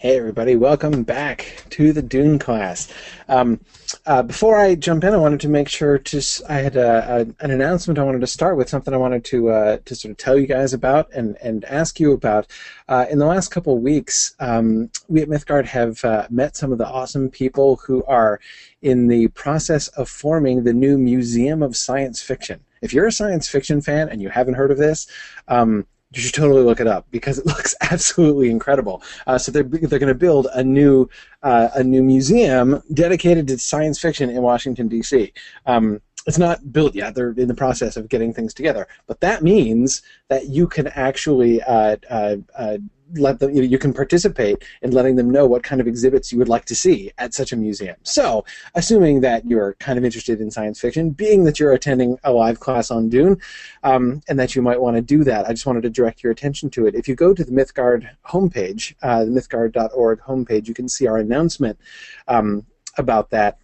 Hey, everybody, welcome back to the Dune class. Um, uh, before I jump in, I wanted to make sure to I had a, a, an announcement I wanted to start with, something I wanted to uh, to sort of tell you guys about and, and ask you about. Uh, in the last couple of weeks, um, we at Mythgard have uh, met some of the awesome people who are in the process of forming the new Museum of Science Fiction. If you're a science fiction fan and you haven't heard of this, um, you should totally look it up because it looks absolutely incredible. Uh, so they're they're going to build a new uh, a new museum dedicated to science fiction in Washington D.C. Um, it's not built yet. They're in the process of getting things together, but that means that you can actually uh, uh, uh let them you, know, you can participate in letting them know what kind of exhibits you would like to see at such a museum. So, assuming that you're kind of interested in science fiction, being that you're attending a live class on Dune, um, and that you might want to do that, I just wanted to direct your attention to it. If you go to the Mythgard homepage, uh, the mythgard.org homepage, you can see our announcement um, about that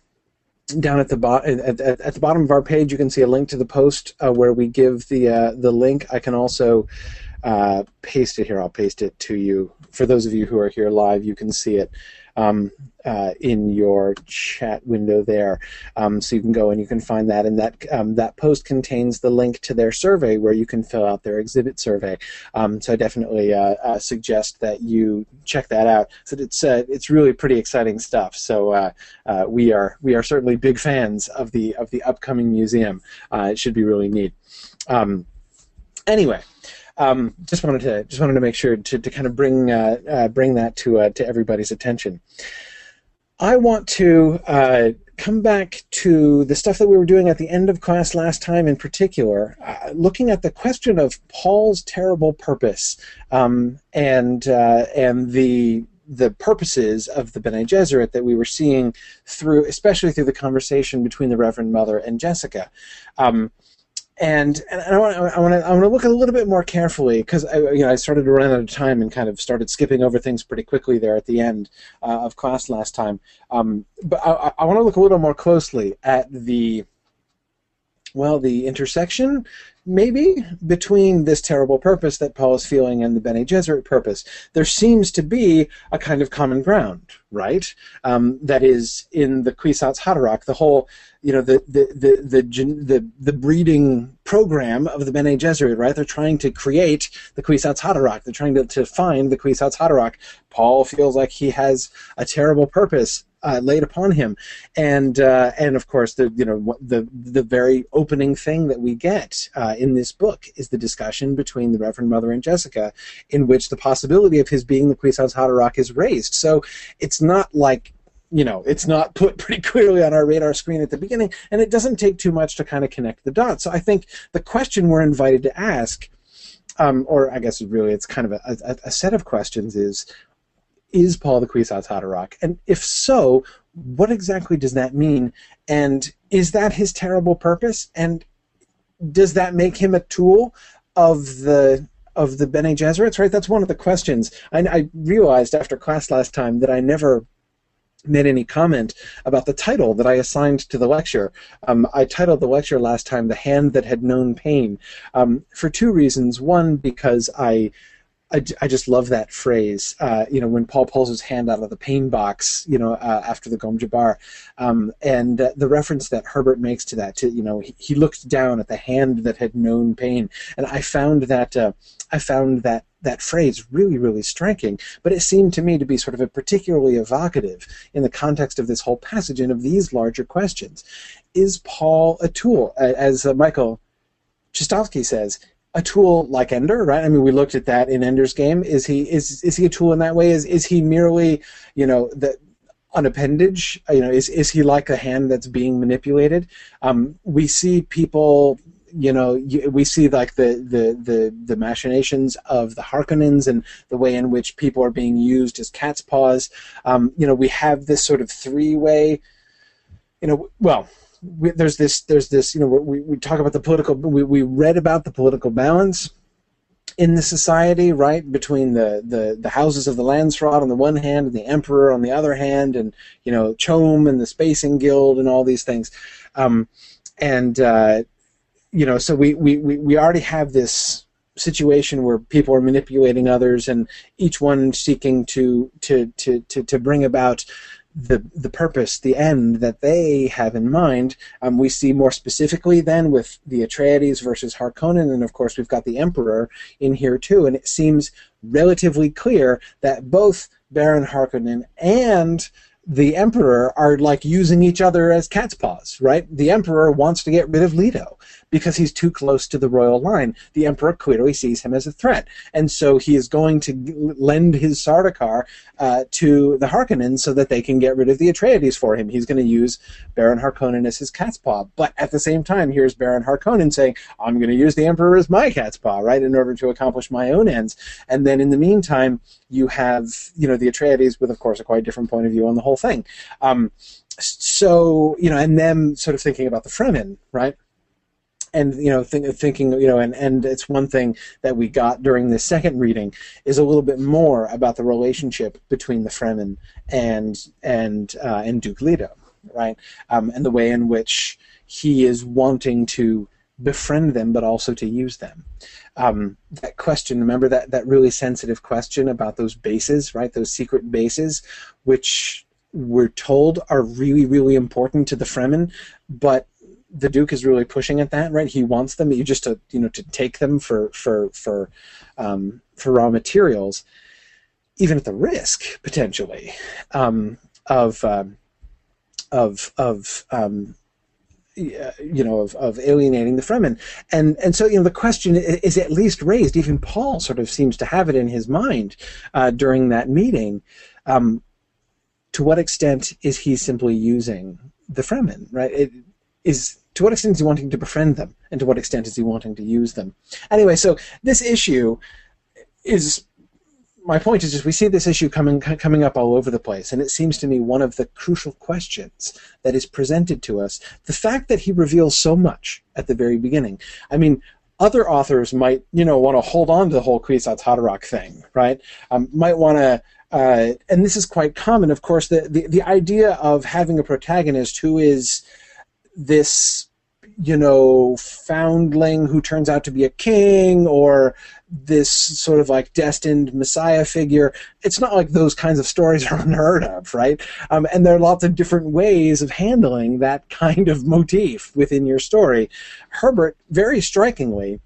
down at the bottom at, at, at, the bottom of our page you can see a link to the post uh, where we give the uh, the link i can also uh, paste it here. I'll paste it to you. For those of you who are here live, you can see it um, uh, in your chat window there. Um, so you can go and you can find that, and that um, that post contains the link to their survey where you can fill out their exhibit survey. Um, so I definitely uh, uh, suggest that you check that out. So it's uh, it's really pretty exciting stuff. So uh, we are we are certainly big fans of the of the upcoming museum. it should be really neat. Um, anyway. Um, just wanted to just wanted to make sure to, to kind of bring uh, uh, bring that to uh, to everybody's attention. I want to uh, come back to the stuff that we were doing at the end of class last time, in particular, uh, looking at the question of Paul's terrible purpose um, and and the the purposes of the Bene Gesserit that we were seeing through, especially through the conversation between the Reverend Mother and Jessica. Um, and and I want I want to I want to look a little bit more carefully because I you know I started to run out of time and kind of started skipping over things pretty quickly there at the end uh, of class last time. Um, but I, I want to look a little more closely at the well the intersection maybe between this terrible purpose that Paul is feeling and the Bene Gesserit purpose. There seems to be a kind of common ground, right? Um, that is in the Kwisatz Haderach, the whole, you know, the the the the the, the breeding program of the Bene Gesserit, right? They're trying to create the Kwisatz Haderach. They're trying to, to find the Kwisatz Haderach. Paul feels like he has a terrible purpose uh, laid upon him, and uh, and of course the you know the the very opening thing that we get uh, in this book is the discussion between the Reverend Mother and Jessica, in which the possibility of his being the Kwisatz Haderach is raised. So it's not like you know, it's not put pretty clearly on our radar screen at the beginning, and it doesn't take too much to kind of connect the dots. So I think the question we're invited to ask, um, or I guess really it's kind of a, a, a set of questions, is is Paul the Kwisatz Haderach? And if so, what exactly does that mean? And is that his terrible purpose? And does that make him a tool of the of the Bene Gesserits? Right, that's one of the questions. I, I realized after class last time that I never made any comment about the title that I assigned to the lecture. Um, I titled the lecture last time "The Hand That Had Known Pain" um, for two reasons. One, because I I, I just love that phrase. Uh, you know, when Paul pulls his hand out of the pain box, you know, uh, after the Gom Jabbar, um, and uh, the reference that Herbert makes to that, to you know, he, he, looked down at the hand that had known pain, and I found that uh, I found that that phrase really, really striking. But it seemed to me to be sort of a particularly evocative in the context of this whole passage and of these larger questions. Is Paul a tool, as uh, Michael Chistovsky says? A tool like Ender, right? I mean, we looked at that in Ender's game. Is he is is he a tool in that way? Is is he merely, you know, the an appendage? You know, is is he like a hand that's being manipulated? Um, we see people. You know, we see like the, the, the, the machinations of the Harkonnens and the way in which people are being used as cat's paws. Um, you know, we have this sort of three-way. You know, well, we, there's this there's this you know we, we talk about the political we, we read about the political balance in the society right between the, the, the houses of the Landsraad on the one hand and the emperor on the other hand and you know CHOAM and the spacing guild and all these things. Um, and uh, you know so we, we, we already have this situation where people are manipulating others and each one seeking to to to to, to bring about the the purpose, the end that they have in mind. Um, we see more specifically then with the Atreides versus Harkonnen, and of course we've got the Emperor in here too. And it seems relatively clear that both Baron Harkonnen and the Emperor are like using each other as cat's paws, right? The Emperor wants to get rid of Leto because he's too close to the royal line. The Emperor clearly sees him as a threat, and so he is going to lend his Sardaukar uh, to the Harkonnen so that they can get rid of the Atreides for him. He's going to use Baron Harkonnen as his cat's paw, but at the same time, here's Baron Harkonnen saying, "I'm going to use the Emperor as my cat's paw, right, in order to accomplish my own ends." And then in the meantime, you have you know the Atreides with, of course, a quite different point of view on the whole thing. Um, so you know, and them sort of thinking about the Fremen, right? And you know th- thinking you know and and it's one thing that we got during the second reading is a little bit more about the relationship between the Fremen and and uh, and Duke Leto, right? Um, and the way in which he is wanting to befriend them, but also to use them. Um, that question, remember that that really sensitive question about those bases, right? Those secret bases, which we're told are really, really important to the Fremen, but the Duke is really pushing at that, right? He wants them, just to you know to take them for for for um, for raw materials, even at the risk potentially um, of um, of of um, you know of, of alienating the Fremen, and and so you know the question is at least raised. Even Paul sort of seems to have it in his mind uh, during that meeting. Um, to what extent is he simply using the Fremen? Right? It, is to what extent is he wanting to befriend them, and to what extent is he wanting to use them? Anyway, so this issue is my point is just we see this issue coming coming up all over the place, and it seems to me one of the crucial questions that is presented to us. The fact that he reveals so much at the very beginning. I mean, other authors might you know want to hold on to the whole Kwisatz Haderach thing, right? Um, might want to. Uh, and this is quite common, of course. The, the the idea of having a protagonist who is this you know foundling who turns out to be a king or this sort of like destined messiah figure. It's not like those kinds of stories are unheard of right? Um, and there are lots of different ways of handling that kind of motif within your story. Herbert very strikingly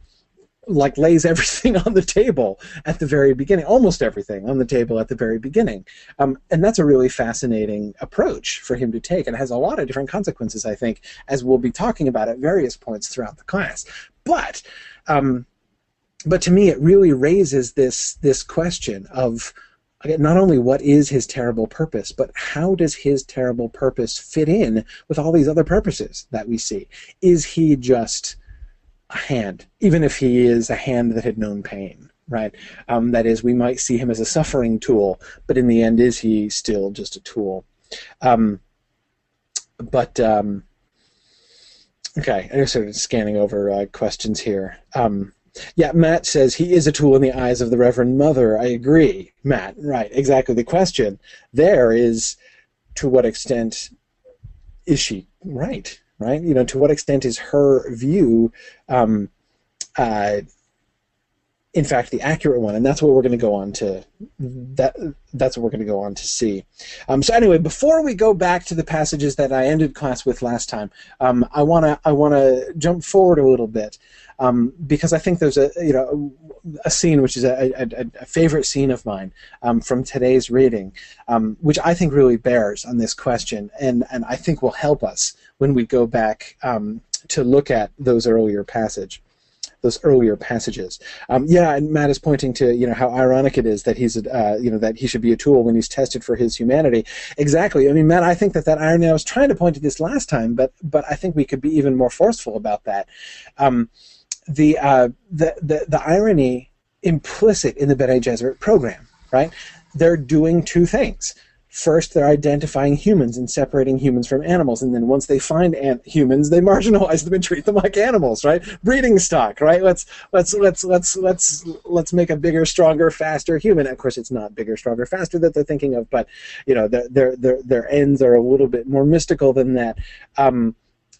like lays everything on the table at the very beginning, almost everything on the table at the very beginning. Um, and that's a really fascinating approach for him to take, and has a lot of different consequences, I think, as we'll be talking about at various points throughout the class. But, um, but to me, it really raises this this question of not only what is his terrible purpose, but how does his terrible purpose fit in with all these other purposes that we see? Is he just a hand, even if he is a hand that had known pain, right? Um, that is, we might see him as a suffering tool, but in the end, is he still just a tool? Um, but um, okay, I'm just started scanning over uh, questions here. Um, yeah, Matt says he is a tool in the eyes of the Reverend Mother. I agree, Matt. Right, exactly. The question there is, to what extent is she right? Right? You know, to what extent is her view, um, uh, in fact, the accurate one? And that's what we're going to go on to. That that's what we're going to go on to see. Um, so anyway, before we go back to the passages that I ended class with last time, um, I want to I want to jump forward a little bit um, because I think there's a you know a scene which is a, a, a favorite scene of mine um, from today's reading, um, which I think really bears on this question, and and I think will help us when we go back um, to look at those earlier passage those earlier passages. Um, yeah, and Matt is pointing to you know how ironic it is that he's uh, you know that he should be a tool when he's tested for his humanity. Exactly. I mean, Matt, I think that that irony. I was trying to point to this last time, but but I think we could be even more forceful about that. Um, the, uh, the the the irony implicit in the Bene Gesserit program, right? They're doing two things. First, they're identifying humans and separating humans from animals, and then once they find an- humans, they marginalize them and treat them like animals, right? Breeding stock, right? Let's let's let's let's let's let's make a bigger, stronger, faster human. Of course, it's not bigger, stronger, faster that they're thinking of, but you know, their their their, their ends are a little bit more mystical than that. Um,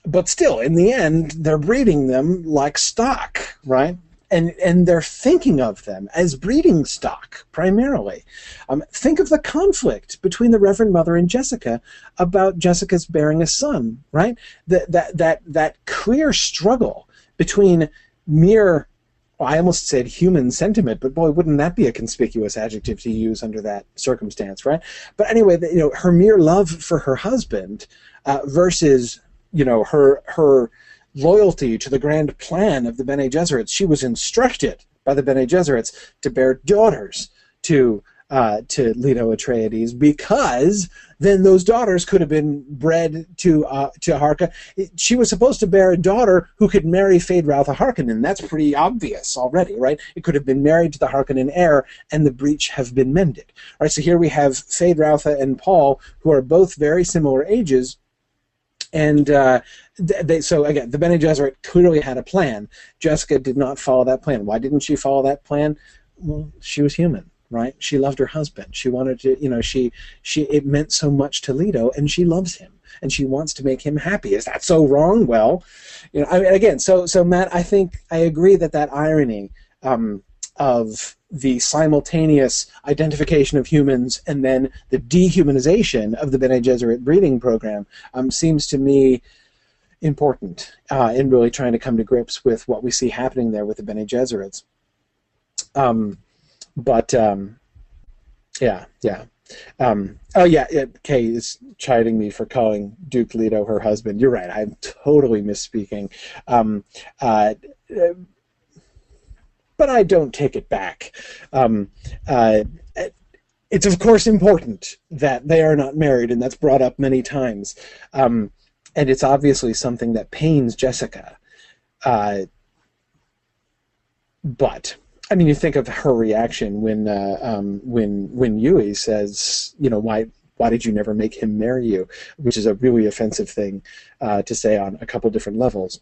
but still, in the end, they're breeding them like stock, right? And and they're thinking of them as breeding stock primarily. Um, think of the conflict between the Reverend Mother and Jessica about Jessica's bearing a son, right? That that that that clear struggle between mere well, I almost said human sentiment, but boy, wouldn't that be a conspicuous adjective to use under that circumstance, right? But anyway, you know, her mere love for her husband uh, versus, you know, her her loyalty to the grand plan of the Bene Gesserits. She was instructed by the Bene Gesserits to bear daughters to uh, to Leto Atreides because then those daughters could have been bred to uh, to Harka. She was supposed to bear a daughter who could marry Feyd-Rautha Harkonnen. That's pretty obvious already, right? It could have been married to the Harkonnen heir, and the breach have been mended. All right, so here we have Feyd-Rautha and Paul, who are both very similar ages, and uh, they, so again, the Bene Gesserit clearly had a plan. Jessica did not follow that plan. Why didn't she follow that plan? Well, she was human, right? She loved her husband. She wanted to, you know, she she it meant so much to Leto, and she loves him, and she wants to make him happy. Is that so wrong? Well, you know, I mean, again, so so Matt, I think I agree that that irony um, of the simultaneous identification of humans and then the dehumanization of the Bene Gesserit breeding program um, seems to me important uh, in really trying to come to grips with what we see happening there with the Bene Gesserits. Um, but um, yeah, yeah. Um, oh yeah, it, Kay is chiding me for calling Duke Leto her husband. You're right. I'm totally misspeaking. Um, uh, but I don't take it back. Um, uh, it's of course important that they are not married, and that's brought up many times. Um, and it's obviously something that pains Jessica. Uh, but I mean, you think of her reaction when uh, um, when when Yueh says, you know, why why did you never make him marry you? Which is a really offensive thing uh, to say on a couple different levels.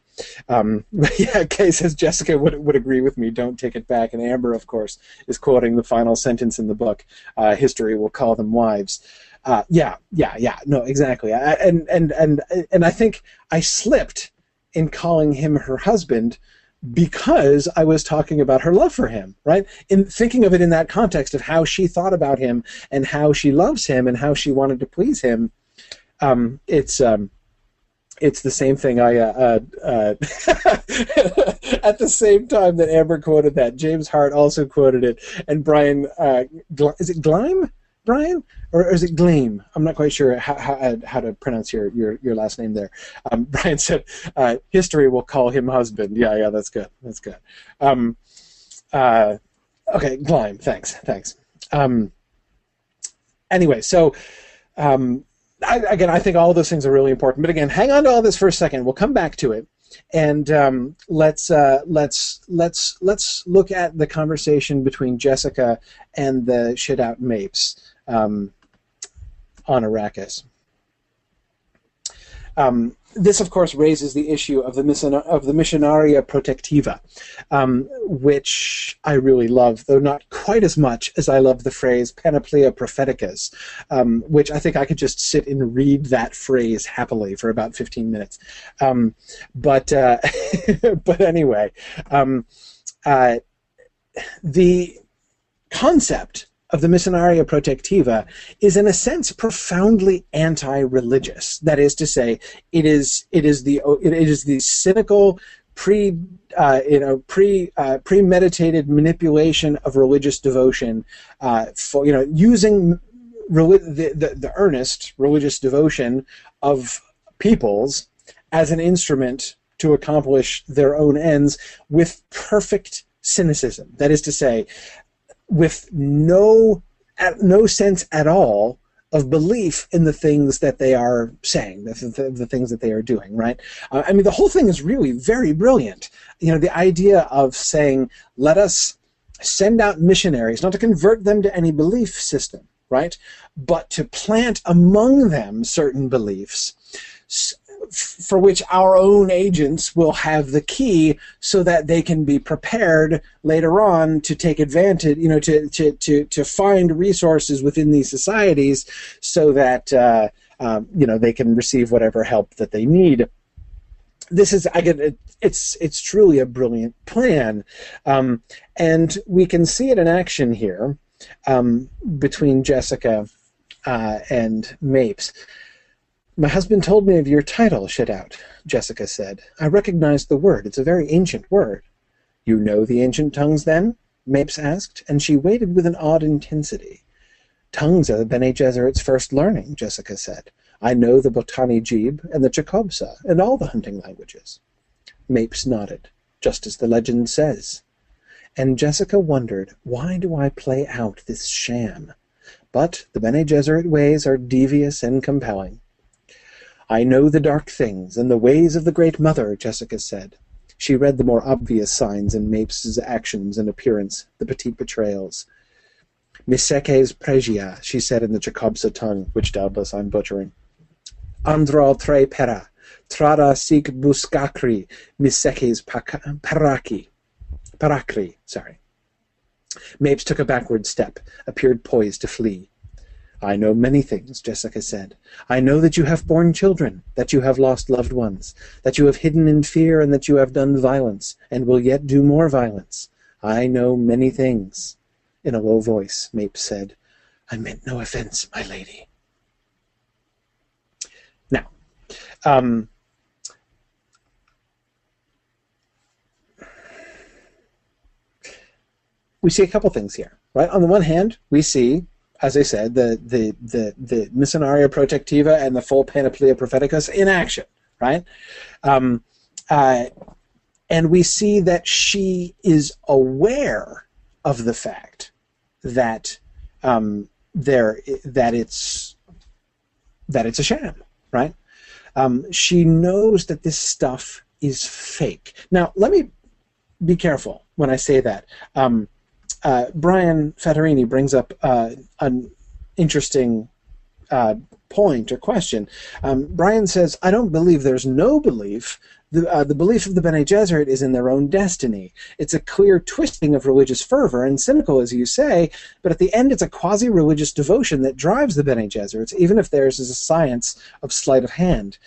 Um, but yeah, Kay says Jessica would, would agree with me. Don't take it back. And Amber, of course, is quoting the final sentence in the book. Uh, History will call them wives. Uh, yeah, yeah, yeah. No, exactly. I, and and and and I think I slipped in calling him her husband because I was talking about her love for him, right? In thinking of it in that context of how she thought about him and how she loves him and how she wanted to please him, um, it's um, it's the same thing. I uh, uh, uh at the same time that Amber quoted that, James Hart also quoted it, and Brian uh, is it Glime? Brian, or, is it Gleam? I'm not quite sure how, how, how to pronounce your, your, your last name there. Um, Brian said, uh, "History will call him husband." Yeah, yeah, that's good. That's good. Um, uh, okay, Gleam. Thanks, thanks. Um, anyway, so um, I, again, I think all those things are really important. But again, hang on to all this for a second. We'll come back to it and um, let's uh, let's let's let's look at the conversation between Jessica and the Shadout Mapes um, on Arrakis. Um, this, of course, raises the issue of the of the Missionaria Protectiva, um, which I really love, though not quite as much as I love the phrase Panoplia Propheticus, um, which I think I could just sit and read that phrase happily for about 15 minutes. Um, but uh, but anyway, um, uh, the concept of the Missionaria Protectiva is in a sense profoundly anti-religious. That is to say, it is it is the it is the cynical pre uh, you know pre uh, premeditated manipulation of religious devotion uh, for you know using the, the the earnest religious devotion of peoples as an instrument to accomplish their own ends with perfect cynicism. That is to say, with no no sense at all of belief in the things that they are saying, the, the, the things that they are doing, right? Uh, I mean, the whole thing is really very brilliant. You know, the idea of saying, let us send out missionaries, not to convert them to any belief system, right? But to plant among them certain beliefs for which our own agents will have the key so that they can be prepared later on to take advantage, you know, to, to, to, to find resources within these societies so that, uh, um, you know, they can receive whatever help that they need. this is again it, it's it's truly a brilliant plan um, and we can see it in action here um, between jessica uh, and mapes my husband told me of your title out jessica said i recognized the word it's a very ancient word you know the ancient tongues then mapes asked and she waited with an odd intensity tongues are the bene gesserit's first learning jessica said I know the Bhotani Jib and the Chakobsa and all the hunting languages. Mapes nodded, just as the legend says. And Jessica wondered, why do I play out this sham? But the Bene Gesserit ways are devious and compelling. I know the dark things and the ways of the Great Mother, Jessica said. She read the more obvious signs in Mapes's actions and appearance, the petite betrayals. Misekes pregia, she said in the Chakobsa tongue, which doubtless I'm butchering. Andral tre pera, trada sic buscacri, misekes paraki. Parakri, sorry. Mapes took a backward step, appeared poised to flee. I know many things, Jessica said. I know that you have borne children, that you have lost loved ones, that you have hidden in fear, and that you have done violence, and will yet do more violence. I know many things. In a low voice, Mapes said, I meant no offense, my lady. Now, um, we see a couple things here, right? On the one hand, we see, as I said, the the the the Missionaria Protectiva and the full Panoplia Propheticus in action, right? Um, uh, and we see that she is aware of the fact that um, there that it's that it's a sham, right? Um, she knows that this stuff is fake. Now, let me be careful when I say that. Um, uh, Brian Fattorini brings up uh, an interesting uh, point or question. Um, Brian says, I don't believe there's no belief the, uh, the belief of the Bene Gesserit is in their own destiny. It's a clear twisting of religious fervor and cynical, as you say, but at the end it's a quasi religious devotion that drives the Bene Gesserits, even if theirs is a science of sleight of hand.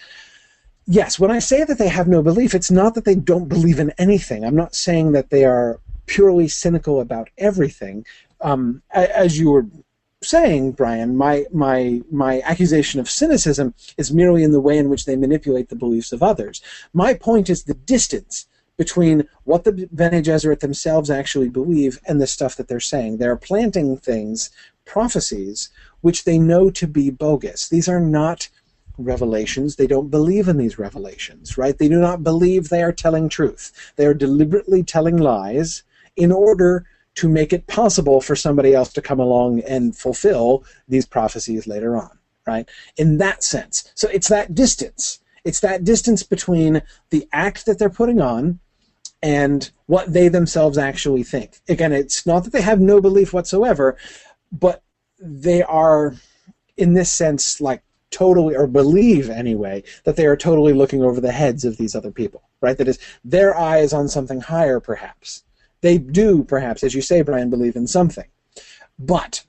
Yes, when I say that they have no belief, it's not that they don't believe in anything. I'm not saying that they are purely cynical about everything. Um, as you were saying, Brian, my my my accusation of cynicism is merely in the way in which they manipulate the beliefs of others. My point is the distance between what the Bene Gesserit themselves actually believe and the stuff that they're saying. They're planting things, prophecies, which they know to be bogus. These are not revelations. They don't believe in these revelations, right? They do not believe they are telling truth. They are deliberately telling lies in order to make it possible for somebody else to come along and fulfill these prophecies later on, right? In that sense. So it's that distance. It's that distance between the act that they're putting on and what they themselves actually think. Again, it's not that they have no belief whatsoever, but they are, in this sense, like totally, or believe anyway, that they are totally looking over the heads of these other people, right? That is, their eye is on something higher, perhaps they do, perhaps, as you say, Brian, believe in something. But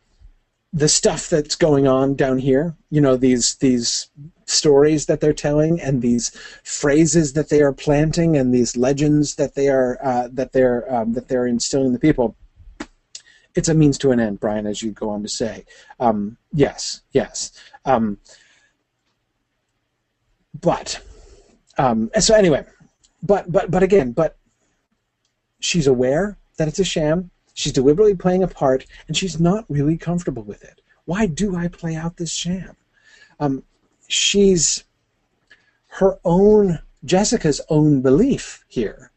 the stuff that's going on down here, you know, these these stories that they're telling and these phrases that they are planting and these legends that they are uh, that they're um, that they're instilling in the people. It's a means to an end, Brian, as you go on to say. Um, yes, yes. Um, but um, so anyway, but but but again, but she's aware that it's a sham. She's deliberately playing a part, and she's not really comfortable with it. Why do I play out this sham? Um, she's her own, Jessica's own belief here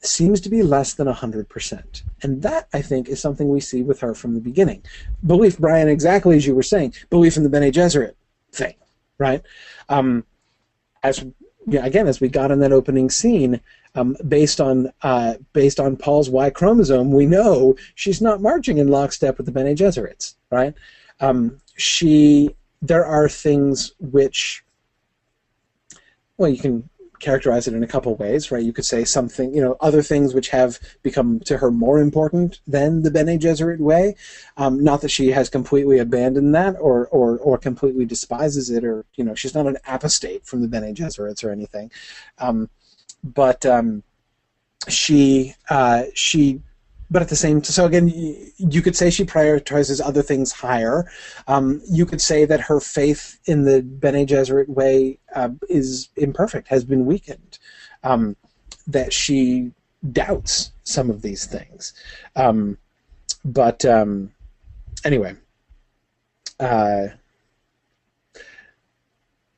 seems to be less than 100%. And that, I think, is something we see with her from the beginning. Belief, Brian, exactly as you were saying, belief in the Bene Gesserit thing, right? Um, as yeah, again, as we got in that opening scene, um, based on uh, based on Paul's Y chromosome, we know she's not marching in lockstep with the Bene Gesserits, right? Um, she there are things which, well, you can characterize it in a couple ways, right? You could say something, you know, other things which have become to her more important than the Bene Gesserit way. Um, not that she has completely abandoned that or, or, or completely despises it, or you know, she's not an apostate from the Bene Gesserits or anything. Um, but um, she uh, she but at the same so again you could say she prioritizes other things higher. Um, you could say that her faith in the Bene Gesserit way uh, is imperfect has been weakened um, that she doubts some of these things. Um, but um, anyway uh,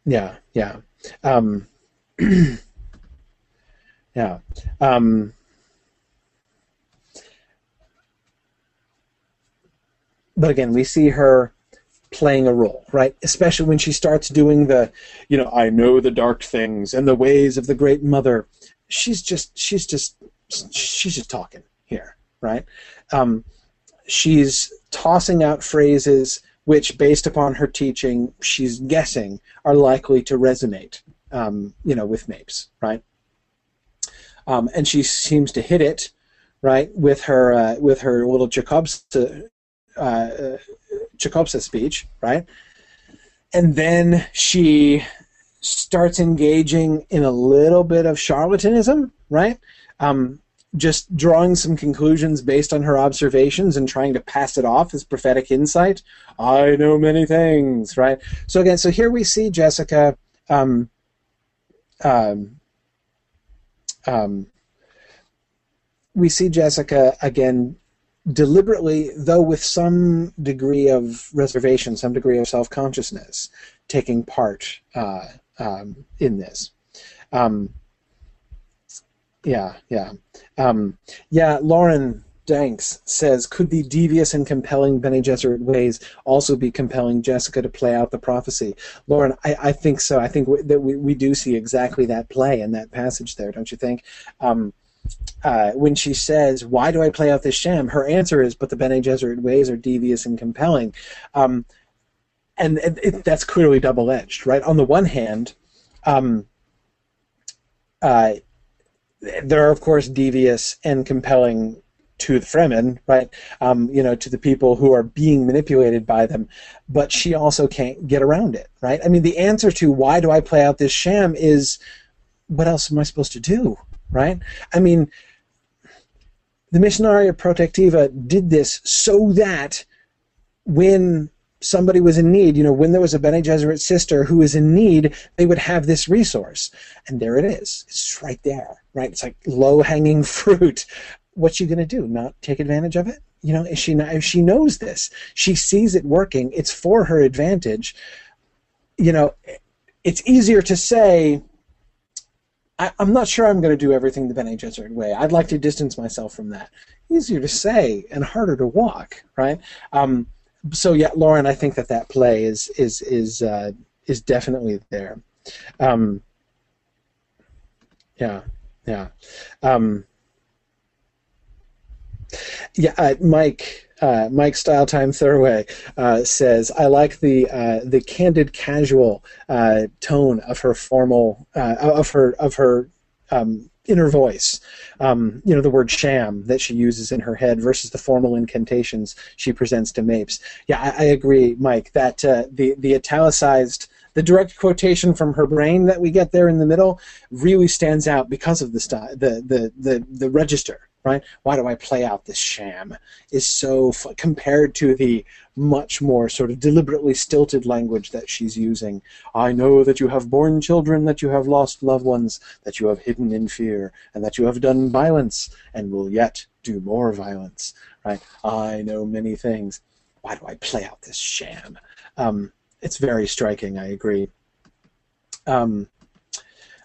yeah yeah. Um, yeah um, but again, we see her playing a role, right? Especially when she starts doing the, you know, I know the dark things and the ways of the great mother. She's just, she's just, she's just talking here, right? Um, she's tossing out phrases which, based upon her teaching, she's guessing are likely to resonate, um, you know, with Mapes, right? Um, and she seems to hit it, right, with her uh, with her little Jacobs uh, Chekhov's speech, right? And then she starts engaging in a little bit of charlatanism, right? Um, just drawing some conclusions based on her observations and trying to pass it off as prophetic insight. I know many things, right? So again, so here we see Jessica. Um, um, um, we see Jessica again deliberately, though with some degree of reservation, some degree of self consciousness, taking part uh, um, in this. Um, yeah, yeah. Um, yeah, Lauren Danks says, could the devious and compelling Bene Gesserit ways also be compelling Jessica to play out the prophecy? Lauren, I, I think so. I think w- that we, we do see exactly that play in that passage there, don't you think? Um, uh, when she says, "Why do I play out this sham?" her answer is, "But the Bene Gesserit ways are devious and compelling," um, and it, it, that's clearly double edged, right? On the one hand, um, uh, there are of course devious and compelling to the Fremen, right? Um, you know, to the people who are being manipulated by them, but she also can't get around it, right? I mean, the answer to why do I play out this sham is, what else am I supposed to do? right? I mean, the Missionaria Protectiva did this so that when somebody was in need, you know, when there was a Bene Gesserit sister who was in need, they would have this resource. And there it is. It's right there, right? It's like low hanging fruit. What's she going to do? Not take advantage of it? You know, is she not, if she knows this, she sees it working, it's for her advantage. You know, it's easier to say, I, am not sure I'm going to do everything the Bene Gesserit way. I'd like to distance myself from that. Easier to say and harder to walk, right? Um, so yeah, Lauren, I think that that play is is is uh, is definitely there. Um, yeah, yeah, um, yeah. Uh, Mike uh, Mike Style Time Thurway uh, says, "I like the uh, the candid, casual uh, tone of her formal uh, of her of her um, inner voice. Um, you know, the word sham that she uses in her head versus the formal incantations she presents to Mapes. Yeah, I, I agree, Mike. That uh, the the italicized." the direct quotation from her brain that we get there in the middle really stands out because of the style, the, the, the, the register right? Why do I play out this sham? Is so f- compared to the much more sort of deliberately stilted language that she's using. I know that you have borne children, that you have lost loved ones, that you have hidden in fear, and that you have done violence and will yet do more violence. Right? I know many things. Why do I play out this sham? Um, it's very striking. I agree. Um,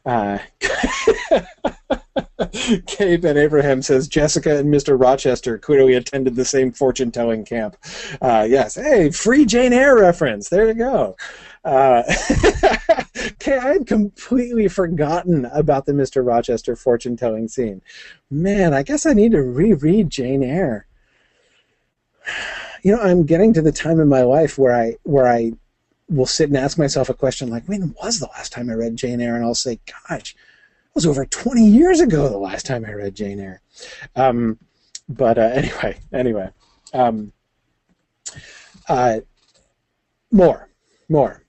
uh, Kay and Abraham says Jessica and Mr. Rochester clearly attended the same fortune telling camp. Uh, yes, hey, free Jane Eyre reference. There you go. Uh, okay, I had completely forgotten about the Mr. Rochester fortune telling scene. Man, I guess I need to reread Jane Eyre. You know, I'm getting to the time in my life where I where I will sit and ask myself a question like, when was the last time I read Jane Eyre? And I'll say, gosh, was over 20 years ago the last time I read Jane Eyre. Um, but uh, anyway, anyway. Um, uh, more, more.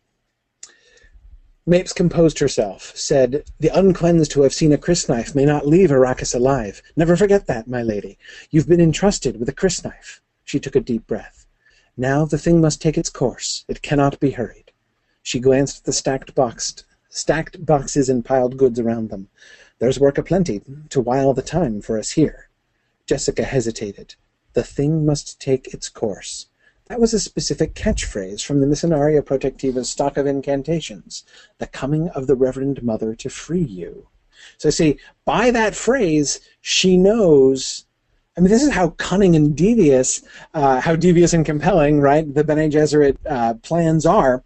Mapes composed herself, said, The uncleansed who have seen a crysknife may not leave Arrakis alive. Never forget that, my lady. You've been entrusted with a crysknife. She took a deep breath. Now the thing must take its course. It cannot be hurried. She glanced at the stacked boxed, stacked boxes and piled goods around them. There's work aplenty to while the time for us here. Jessica hesitated. The thing must take its course. That was a specific catchphrase from the Missionaria Protectiva's stock of incantations, the coming of the Reverend Mother to free you. So see, by that phrase, she knows. I mean, this is how cunning and devious, uh, how devious and compelling, right? The Bene Gesserit uh, plans are.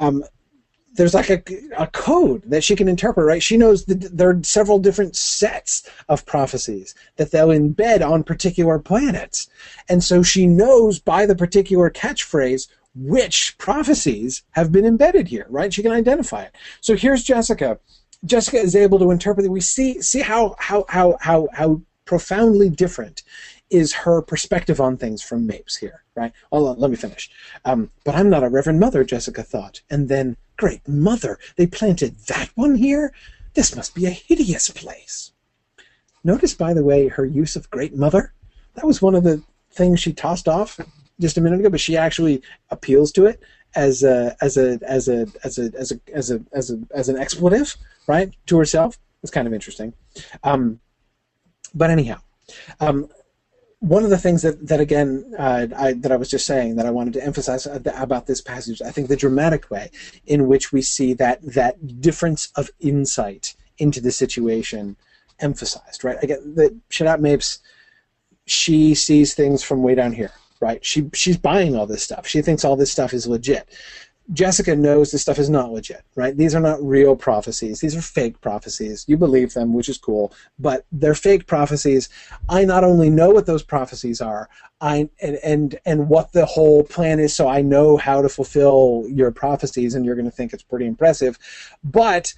Um, there's like a, a code that she can interpret, right? She knows that there are several different sets of prophecies that they'll embed on particular planets. And so she knows by the particular catchphrase which prophecies have been embedded here, right? She can identify it. So here's Jessica. Jessica is able to interpret it. We see see how how how how how profoundly different is her perspective on things from Mapes here, right? Oh, let me finish. Um, but I'm not a Reverend Mother, Jessica thought, and then Great Mother, they planted that one here? This must be a hideous place. Notice, by the way, her use of Great Mother. That was one of the things she tossed off just a minute ago, but she actually appeals to it as a as a as a as a as a as a as, a, as an expletive, right, to herself. It's kind of interesting. Um, but anyhow, um, one of the things that, that again uh, I, that I was just saying that I wanted to emphasize about this passage, I think the dramatic way in which we see that that difference of insight into the situation emphasized, right? Again, the Shadout Mapes, she sees things from way down here, right? She she's buying all this stuff. She thinks all this stuff is legit. Jessica knows this stuff is not legit, right? These are not real prophecies. These are fake prophecies. You believe them, which is cool, but they're fake prophecies. I not only know what those prophecies are, I and and and what the whole plan is, so I know how to fulfill your prophecies, and you're going to think it's pretty impressive, but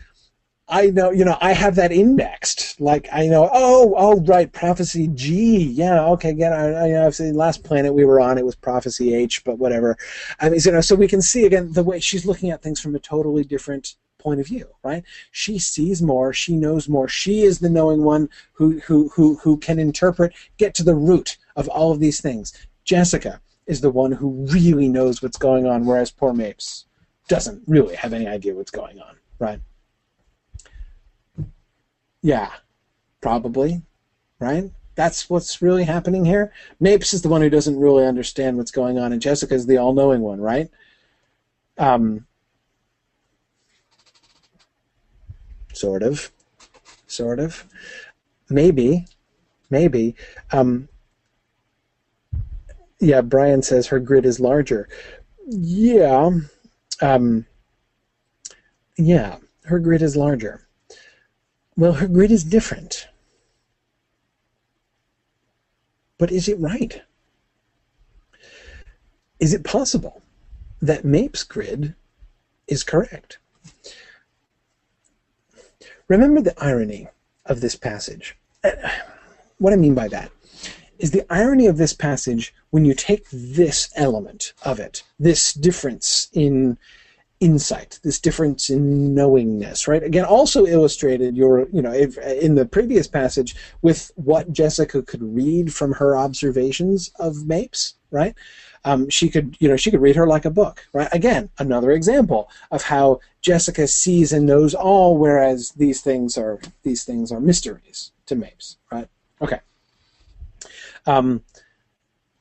I know, you know, I have that indexed. Like I know, oh, oh, right, prophecy G. Yeah, okay, again, I, I, I've seen last planet we were on, it was prophecy H, but whatever. I mean, you know, so we can see again the way she's looking at things from a totally different point of view, right? She sees more, she knows more. She is the knowing one who who who who can interpret, get to the root of all of these things. Jessica is the one who really knows what's going on, whereas poor Mapes doesn't really have any idea what's going on, right? Yeah, probably, right? That's what's really happening here. Mapes is the one who doesn't really understand what's going on, and Jessica's the all-knowing one, right? Um, sort of, sort of, maybe, maybe. Um, yeah, Brian says her grid is larger. Yeah, um, yeah, her grid is larger. Well, her grid is different. But is it right? Is it possible that Mapes' grid is correct? Remember the irony of this passage. Uh, what I mean by that is the irony of this passage when you take this element of it, this difference in insight, this difference in knowingness, right? Again, also illustrated your, you know, if, in the previous passage with what Jessica could read from her observations of Mapes, right? Um, she could, you know, she could read her like a book, right? Again, another example of how Jessica sees and knows all, whereas these things are these things are mysteries to Mapes, right? Okay. Um,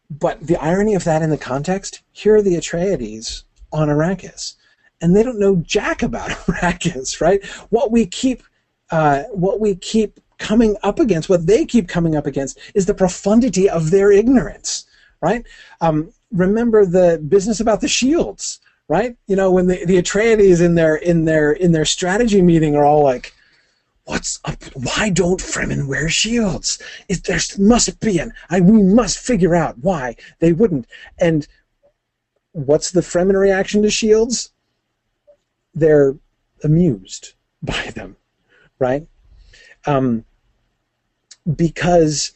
but the irony of that in the context, here are the Atreides on Arrakis and they don't know jack about Arrakis, right? What we keep, uh, what we keep coming up against, what they keep coming up against, is the profundity of their ignorance, right? Um, remember the business about the shields, right? You know, when the, the Atreides in their in their in their strategy meeting are all like, "What's up? Why don't Fremen wear shields? There must be an, I we must figure out why they wouldn't." And what's the Fremen reaction to shields? They're amused by them, right? Um, because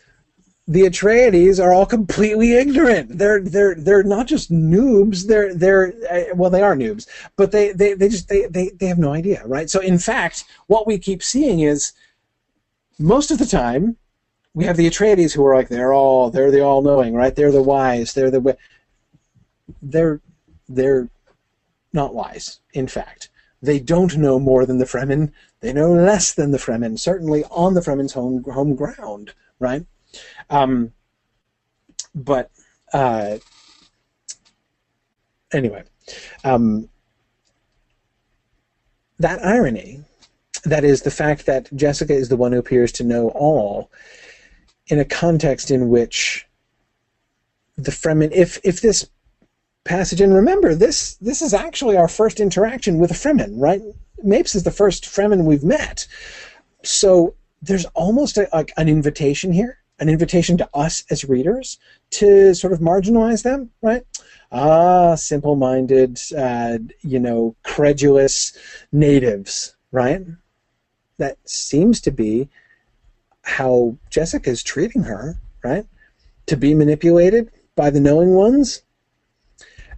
the Atreides are all completely ignorant. They're they're they're not just noobs. They're they're uh, well, they are noobs, but they they, they just they, they they have no idea, right? So in fact, what we keep seeing is most of the time we have the Atreides who are like they're all they're the all knowing, right? They're the wise. They're the they're they're not wise. In fact, they don't know more than the Fremen. They know less than the Fremen. Certainly on the Fremen's home home ground, right? Um, but uh, anyway, um, that irony, that is the fact that Jessica is the one who appears to know all, in a context in which the Fremen, if if this passage, and remember this this is actually our first interaction with a Fremen, right? Mapes is the first Fremen we've met, so there's almost a, like an invitation here an invitation to us as readers to sort of marginalize them, right? Ah, simple-minded, uh, you know, credulous natives, right? That seems to be how Jessica is treating her, right? To be manipulated by the knowing ones.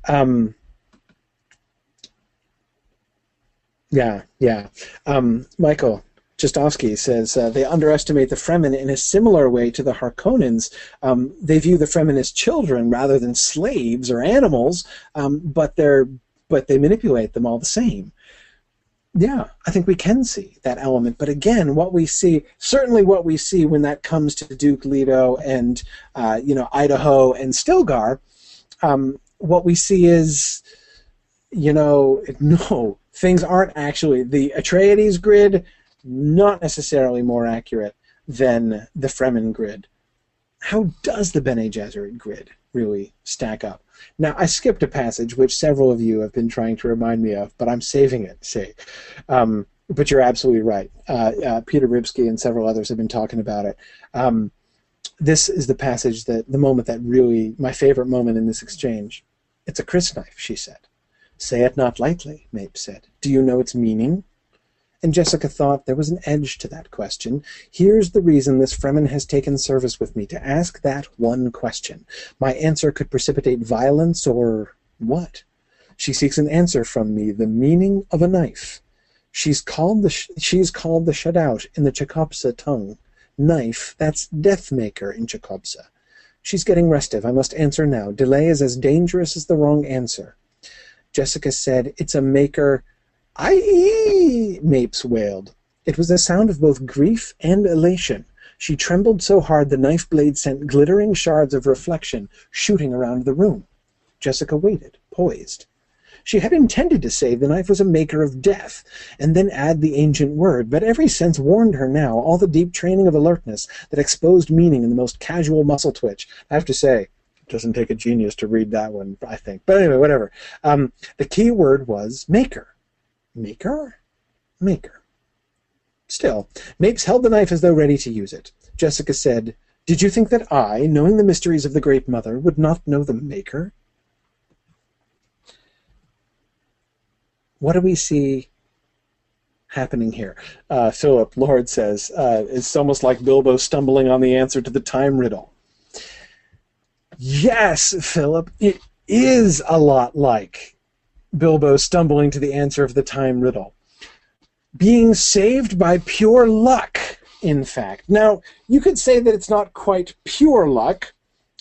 Um, yeah, yeah. Um, Michael, Chestovsky says uh, they underestimate the Fremen in a similar way to the Harkonnens. Um, they view the Fremen as children rather than slaves or animals, um, but they're but they manipulate them all the same. Yeah, I think we can see that element. But again, what we see, certainly what we see when that comes to Duke Leto and uh, you know Idaho and Stilgar, um, what we see is, you know, no, things aren't actually the Atreides grid not necessarily more accurate than the Fremen grid. How does the Bene Gesserit grid really stack up? Now, I skipped a passage which several of you have been trying to remind me of, but I'm saving it, say. Um, but you're absolutely right. Uh, uh, Peter Ribsky and several others have been talking about it. Um, this is the passage that, the moment that really, my favorite moment in this exchange. It's a crysknife, she said. Say it not lightly, Mape said. Do you know its meaning? And Jessica thought there was an edge to that question. Here's the reason this Fremen has taken service with me, to ask that one question. My answer could precipitate violence or what? She seeks an answer from me, the meaning of a knife. She's called the she's called the Shadout in the Chakobsa tongue. Knife, that's death maker in Chakobsa. She's getting restive. I must answer now. Delay is as dangerous as the wrong answer. Jessica said, It's a maker I Mapes wailed. It was a sound of both grief and elation. She trembled so hard the knife blade sent glittering shards of reflection shooting around the room. Jessica waited, poised. She had intended to say the knife was a maker of death, and then add the ancient word, but every sense warned her now, all the deep training of alertness that exposed meaning in the most casual muscle twitch. I have to say, it doesn't take a genius to read that one, I think. But anyway, whatever. Um, the key word was maker. Maker? Maker. Still, Mapes held the knife as though ready to use it. Jessica said, Did you think that I, knowing the mysteries of the Great Mother, would not know the Maker? What do we see happening here? Uh, Philip Lord says, uh, It's almost like Bilbo stumbling on the answer to the time riddle. Yes, Philip, it is a lot like Bilbo stumbling to the answer of the time riddle. Being saved by pure luck, in fact. Now, you could say that it's not quite pure luck.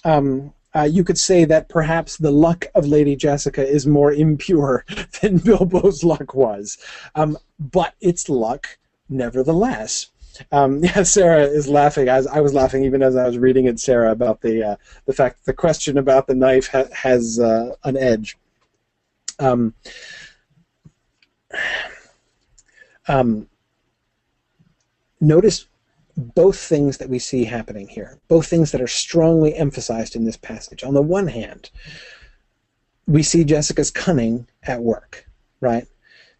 Um, uh, you could say that perhaps the luck of Lady Jessica is more impure than Bilbo's luck was. Um, but it's luck nevertheless. Um, yeah, Sarah is laughing. As I was laughing even as I was reading it, Sarah, about the uh, the fact that the question about the knife ha- has uh, an edge. Um, um, notice both things that we see happening here, both things that are strongly emphasized in this passage. On the one hand, we see Jessica's cunning at work, right?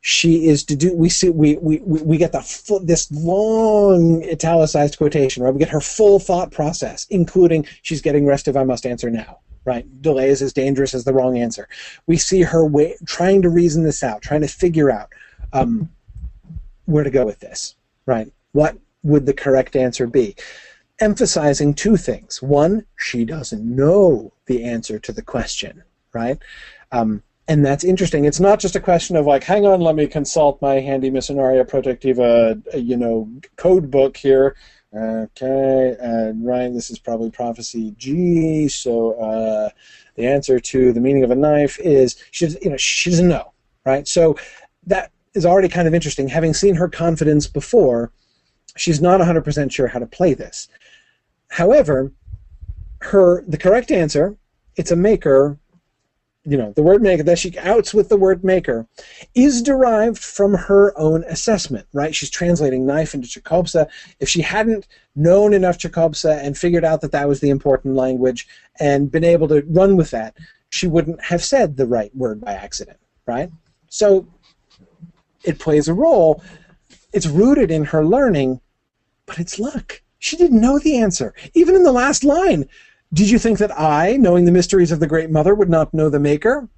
She is to do. We see. We we we get the full, this long italicized quotation, right? We get her full thought process, including she's getting restive. I must answer now right? Delay is as dangerous as the wrong answer. We see her way, trying to reason this out, trying to figure out um, where to go with this, right? What would the correct answer be? Emphasizing two things. One, she doesn't know the answer to the question, right? Um, and that's interesting. It's not just a question of like, hang on, let me consult my handy Missionaria Protectiva, uh, you know, code book here. Okay, and right, this is probably prophecy G. So uh, the answer to the meaning of a knife is she, you know, she doesn't know, right? So that is already kind of interesting. Having seen her confidence before, she's not 100% sure how to play this. However, her the correct answer, it's a maker you know, the word maker, that she outs with the word maker, is derived from her own assessment, right? She's translating knife into Chakobsa. If she hadn't known enough Chakobsa and figured out that that was the important language and been able to run with that, she wouldn't have said the right word by accident, right? So it plays a role. It's rooted in her learning, but it's luck. She didn't know the answer. Even in the last line, did you think that I, knowing the mysteries of the Great Mother, would not know the Maker?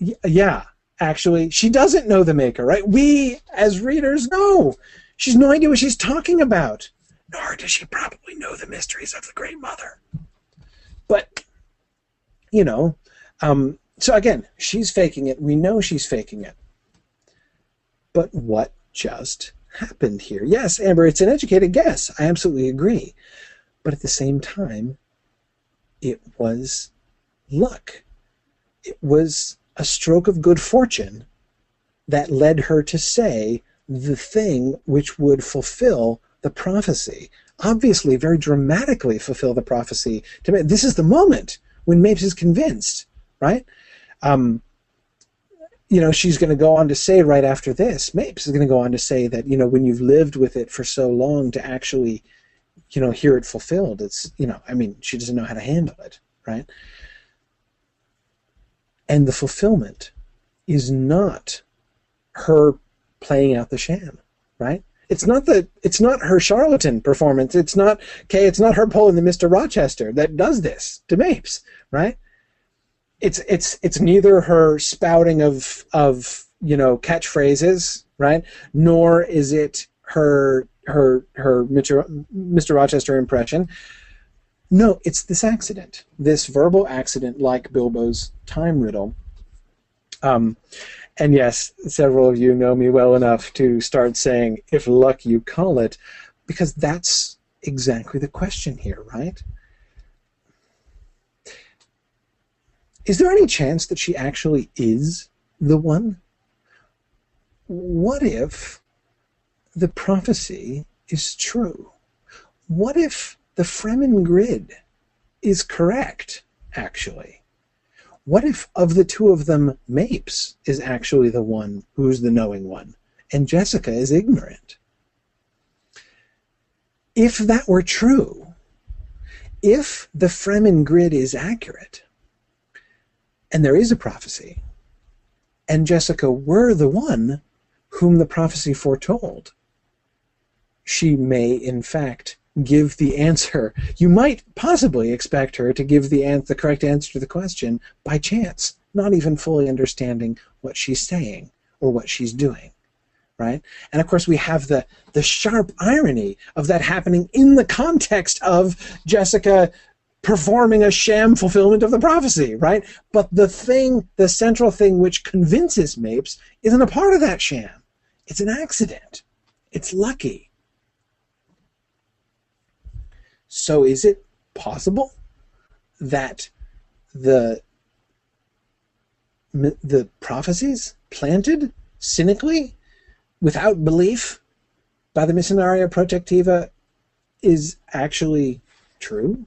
Y- yeah, actually, she doesn't know the Maker, right? We, as readers, know. She's no idea what she's talking about. Nor does she probably know the mysteries of the Great Mother. But, you know, um, so again, she's faking it. We know she's faking it. But what just happened here? Yes, Amber, it's an educated guess. I absolutely agree. But at the same time, it was luck. It was a stroke of good fortune that led her to say the thing which would fulfill the prophecy. Obviously, very dramatically fulfill the prophecy. To me, this is the moment when Mapes is convinced, right? Um, you know, she's going to go on to say right after this, Mapes is going to go on to say that, you know, when you've lived with it for so long to actually you know, hear it fulfilled. It's, you know, I mean, she doesn't know how to handle it, right? And the fulfillment is not her playing out the sham, right? It's not the it's not her charlatan performance. It's not okay. It's not her pulling the Mister Rochester that does this to Mapes, right? It's it's it's neither her spouting of of you know catchphrases, right? Nor is it her her her Mr. Rochester impression. No, it's this accident, this verbal accident, like Bilbo's time riddle. Um, and yes, several of you know me well enough to start saying, "If luck you call it," because that's exactly the question here, right? Is there any chance that she actually is the one? What if the prophecy is true? What if the Fremen grid is correct, actually? What if of the two of them, Mapes is actually the one who's the knowing one, and Jessica is ignorant? If that were true, if the Fremen grid is accurate, and there is a prophecy, and Jessica were the one whom the prophecy foretold, she may, in fact, give the answer. You might possibly expect her to give the, an- the correct answer to the question by chance, not even fully understanding what she's saying or what she's doing. Right? And of course, we have the, the sharp irony of that happening in the context of Jessica performing a sham fulfillment of the prophecy, right? But the thing, the central thing which convinces Mapes isn't a part of that sham. It's an accident. It's lucky. So is it possible that the the prophecies planted cynically without belief by the Missionaria Protectiva is actually true?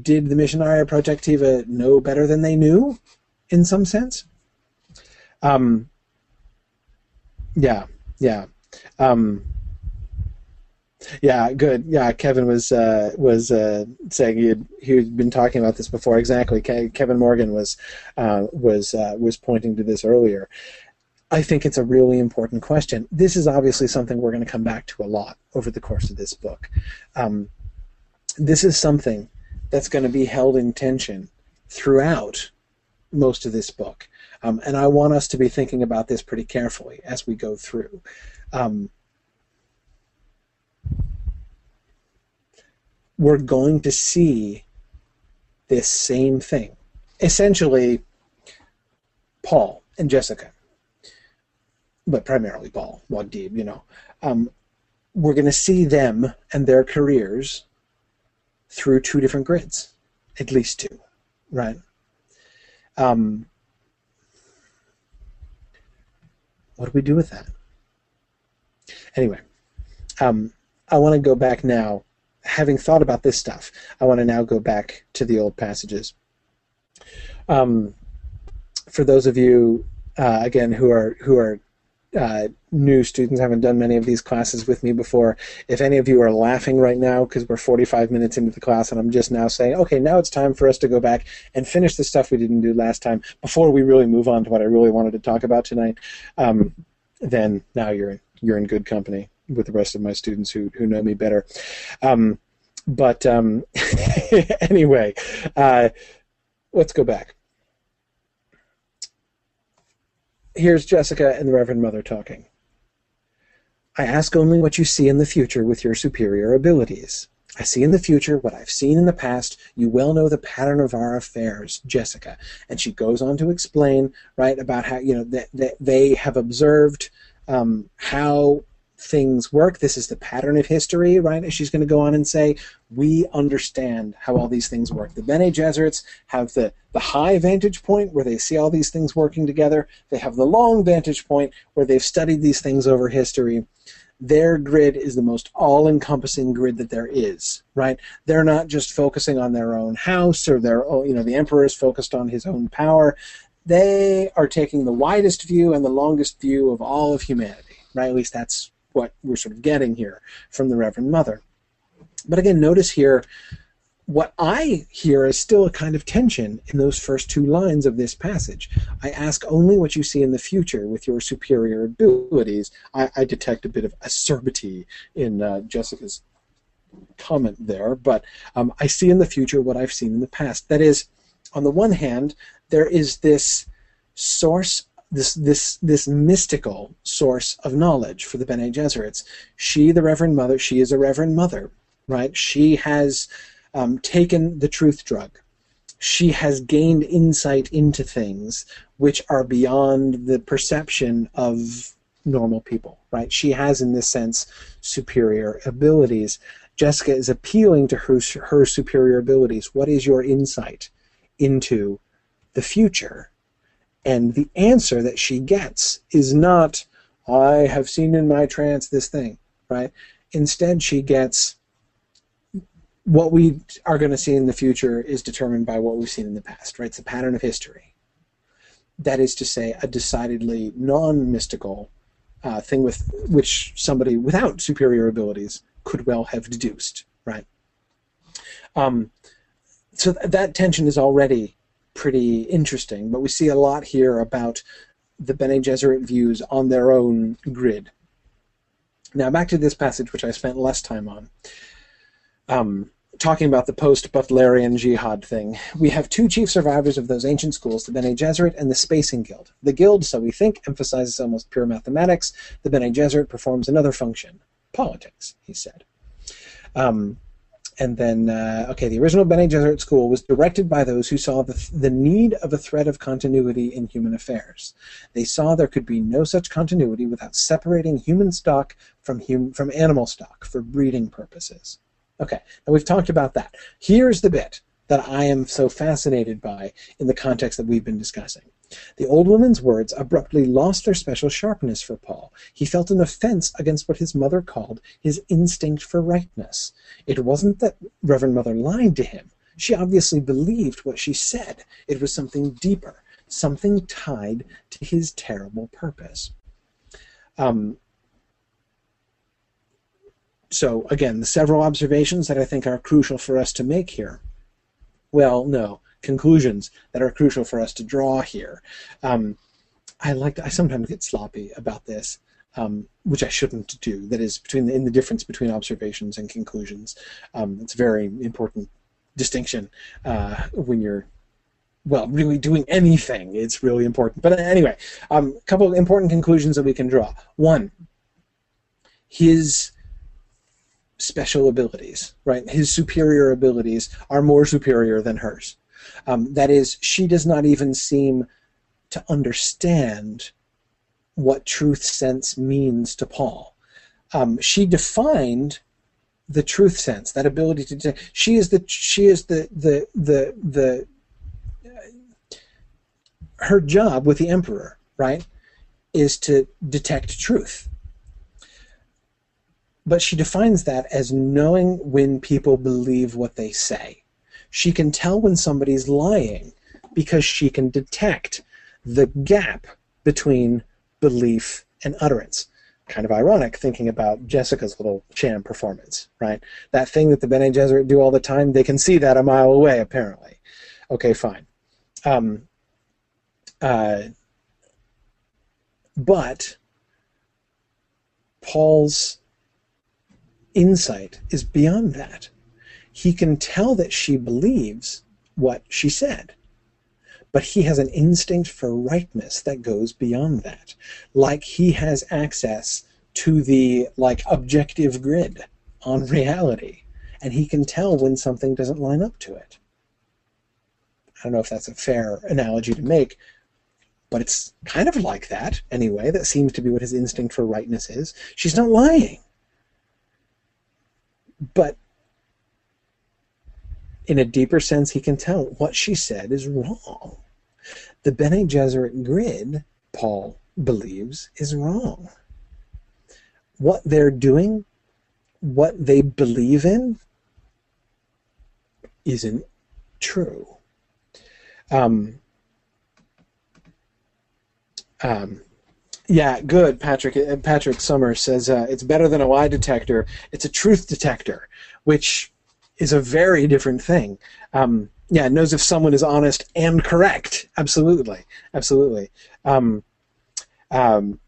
Did the Missionaria Protectiva know better than they knew in some sense? Um, yeah, yeah. Um, yeah, good. Yeah, Kevin was uh, was uh, saying he had he had been talking about this before. Exactly, Ke- Kevin Morgan was uh, was uh, was pointing to this earlier. I think it's a really important question. This is obviously something we're going to come back to a lot over the course of this book. Um, this is something that's going to be held in tension throughout most of this book, um, and I want us to be thinking about this pretty carefully as we go through. Um, we're going to see this same thing. Essentially, Paul and Jessica, but primarily Paul, Muad'Dib, you know, um, we're going to see them and their careers through two different grids, at least two, right? Um, what do we do with that? Anyway, um, I want to go back now. Having thought about this stuff, I want to now go back to the old passages. Um, for those of you, uh, again, who are who are uh, new students haven't done many of these classes with me before. If any of you are laughing right now because we're 45 minutes into the class and I'm just now saying, okay, now it's time for us to go back and finish the stuff we didn't do last time before we really move on to what I really wanted to talk about tonight, um, then now you're you're in good company with the rest of my students who who know me better. Um, but um, anyway, uh, let's go back. Here's Jessica and the Reverend Mother talking. I ask only what you see in the future with your superior abilities. I see in the future what I've seen in the past. You well know the pattern of our affairs, Jessica. And she goes on to explain, right, about how, you know, that, that they have observed um, how things work. This is the pattern of history, right? She's going to go on and say, we understand how all these things work. The Bene Gesserits have the, the high vantage point where they see all these things working together. They have the long vantage point where they've studied these things over history. Their grid is the most all-encompassing grid that there is, right? They're not just focusing on their own house or their own, you know, the emperor is focused on his own power. They are taking the widest view and the longest view of all of humanity, right? At least that's what we're sort of getting here from the Reverend Mother. But again, notice here what I hear is still a kind of tension in those first two lines of this passage. I ask only what you see in the future with your superior abilities. I, I detect a bit of acerbity in uh, Jessica's comment there, but um, I see in the future what I've seen in the past. That is, on the one hand, there is this source this this this mystical source of knowledge for the Bene Gesserits. She, the Reverend Mother, she is a Reverend Mother, right? She has um, taken the truth drug. She has gained insight into things which are beyond the perception of normal people, right? She has, in this sense, superior abilities. Jessica is appealing to her, her superior abilities. What is your insight into the future? And the answer that she gets is not, I have seen in my trance this thing, right? Instead, she gets what we are going to see in the future is determined by what we've seen in the past, right? It's a pattern of history. That is to say, a decidedly non-mystical uh, thing with which somebody without superior abilities could well have deduced, right? Um, so th- that tension is already pretty interesting. But we see a lot here about the Bene Gesserit views on their own grid. Now, back to this passage, which I spent less time on. Um, talking about the post-Butlerian jihad thing, we have two chief survivors of those ancient schools, the Bene Gesserit and the Spacing Guild. The Guild, so we think, emphasizes almost pure mathematics. The Bene Gesserit performs another function, politics, he said. Um, and then, uh, okay, the original Bene Gesserit school was directed by those who saw the, the need of a thread of continuity in human affairs. They saw there could be no such continuity without separating human stock from, hum, from animal stock for breeding purposes. Okay, now we've talked about that. Here's the bit that I am so fascinated by in the context that we've been discussing. The old woman's words abruptly lost their special sharpness for Paul. He felt an offense against what his mother called his instinct for rightness. It wasn't that Reverend Mother lied to him. She obviously believed what she said. It was something deeper, something tied to his terrible purpose. Um, so, again, the several observations that I think are crucial for us to make here. Well, no conclusions that are crucial for us to draw here. Um, I like to, I sometimes get sloppy about this, um, which I shouldn't do. That is between the, in the difference between observations and conclusions. Um, it's a very important distinction uh, when you're well, really doing anything. It's really important. But anyway, a um, couple of important conclusions that we can draw. One, his special abilities, right? His superior abilities are more superior than hers. Um, that is, she does not even seem to understand what truth sense means to Paul. Um, she defined the truth sense, that ability to. Detect she is the. She is the the the the. Her job with the emperor, right, is to detect truth. But she defines that as knowing when people believe what they say. She can tell when somebody's lying because she can detect the gap between belief and utterance. Kind of ironic thinking about Jessica's little sham performance, right? That thing that the Bene Gesserit do all the time, they can see that a mile away, apparently. Okay, fine. Um, uh, but Paul's insight is beyond that he can tell that she believes what she said. But he has an instinct for rightness that goes beyond that. Like he has access to the like objective grid on reality. And he can tell when something doesn't line up to it. I don't know if that's a fair analogy to make, but it's kind of like that anyway. That seems to be what his instinct for rightness is. She's not lying. But in a deeper sense, he can tell what she said is wrong. The Bene Gesserit grid, Paul believes, is wrong. What they're doing, what they believe in, isn't true. Um, um, yeah, good, Patrick. Uh, Patrick Summers says uh, it's better than a lie detector. It's a truth detector, which is a very different thing. Um, yeah, it knows if someone is honest and correct. Absolutely, absolutely. Um, um,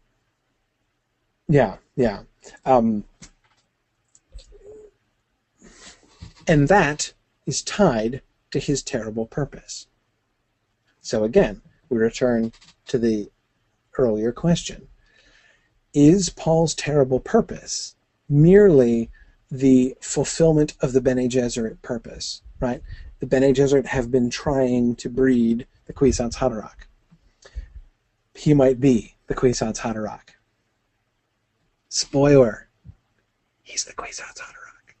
yeah, yeah. Um, and that is tied to his terrible purpose. So again, we return to the earlier question. Is Paul's terrible purpose merely the fulfillment of the Bene Gesserit purpose, right? The Bene Gesserit have been trying to breed the Kwisatz Haderach. He might be the Kwisatz Haderach. Spoiler. He's the Kwisatz Haderach.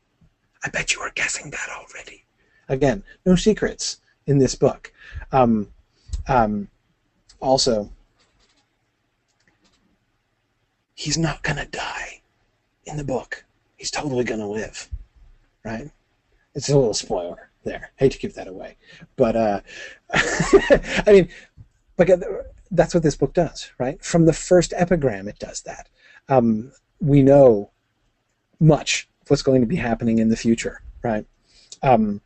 I bet you were guessing that already. Again, no secrets in this book. Um, um, also, he's not going to die in the book he's totally going to live, right? It's a little spoiler there. Hate to give that away, but uh, I mean, like that's what this book does, right? From the first epigram, it does that. Um, we know much of what's going to be happening in the future, right? Um,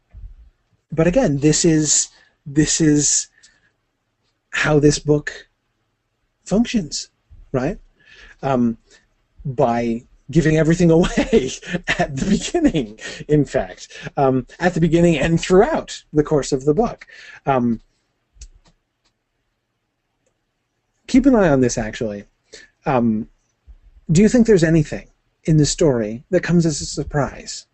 but again, this is this is how this book functions, right? Um, by giving everything away at the beginning, in fact, um, at the beginning and throughout the course of the book. Um, keep an eye on this, actually. Um, do you think there's anything in the story that comes as a surprise?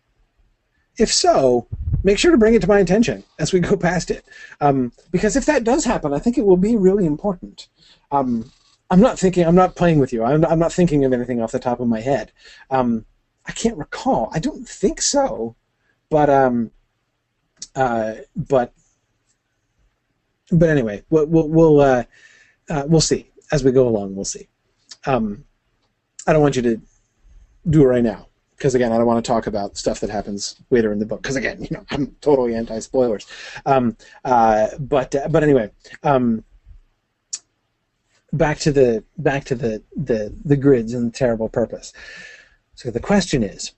If so, make sure to bring it to my attention as we go past it. Um, because if that does happen, I think it will be really important. Um, I'm not thinking. I'm not playing with you. I'm, I'm not thinking of anything off the top of my head. Um, I can't recall. I don't think so, but um, uh, but but anyway, we'll we'll we'll, uh, uh, we'll see as we go along. We'll see. Um, I don't want you to do it right now because again, I don't want to talk about stuff that happens later in the book because again, you know, I'm totally anti spoilers. Um, uh, but uh, but anyway, um, back to the back to the the the grids and the terrible purpose. So the question is,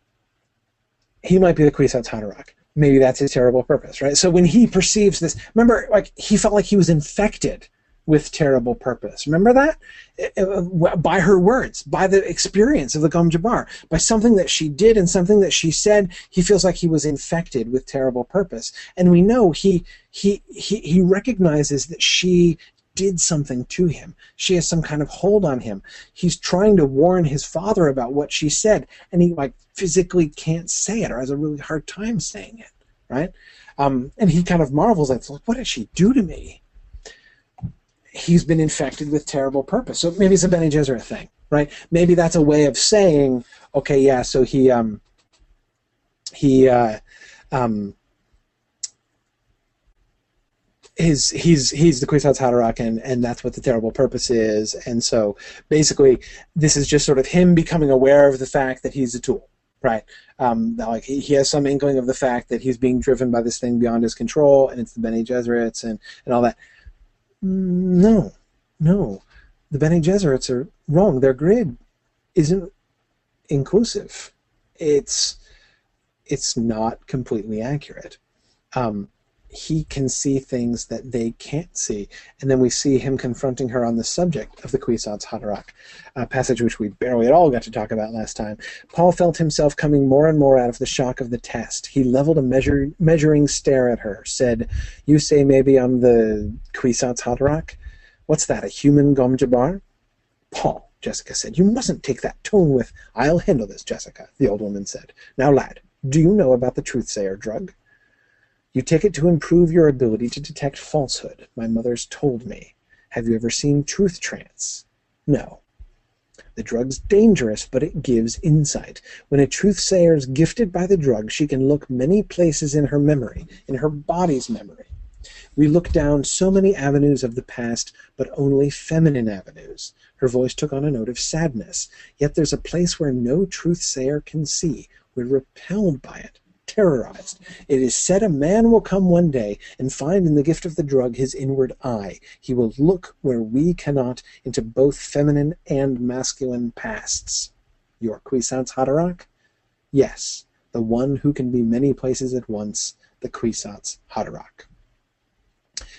he might be the Kwisatz Haderach. Maybe that's his terrible purpose, right? So when he perceives this, remember, like he felt like he was infected with terrible purpose. Remember that? Eh, eh, by her words, by the experience of the Gom Jabbar, by something that she did and something that she said, he feels like he was infected with terrible purpose. And we know he he he, he recognizes that she did something to him. She has some kind of hold on him. He's trying to warn his father about what she said, and he like physically can't say it or has a really hard time saying it, right? Um, and he kind of marvels at, like, what did she do to me? He's been infected with terrible purpose. So maybe it's a Bene Gesserit thing, right? Maybe that's a way of saying, okay, yeah, so he um, he uh, um, his he's he's the Kwisatz Haderach and and that's what the terrible purpose is. And so basically this is just sort of him becoming aware of the fact that he's a tool right? Um, like he, he has some inkling of the fact that he's being driven by this thing beyond his control and it's the Bene Gesserits and and all that. No. No. The Bene Gesserits are wrong. Their grid isn't inclusive. It's it's not completely accurate. Um, he can see things that they can't see. And then we see him confronting her on the subject of the Kwisatz Haderach, a passage which we barely at all got to talk about last time. Paul felt himself coming more and more out of the shock of the test. He leveled a measure, measuring stare at her, said, You say maybe I'm the Kwisatz Haderach? What's that, a human Gom Jabbar? Paul, Jessica said, You mustn't take that tone with, I'll handle this, Jessica, the old woman said. Now, lad, do you know about the truth-sayer drug? You take it to improve your ability to detect falsehood. My mother's told me. Have you ever seen Truth Trance? No. The drug's dangerous, but it gives insight. When a truth sayer is gifted by the drug, she can look many places in her memory, in her body's memory. We look down so many avenues of the past, but only feminine avenues. Her voice took on a note of sadness. Yet there's a place where no truth sayer can see. We're repelled by it terrorized. It is said a man will come one day and find in the gift of the drug his inward eye. He will look where we cannot into both feminine and masculine pasts. Your Kwisatz Haderach? Yes, the one who can be many places at once, the Kwisatz Haderach.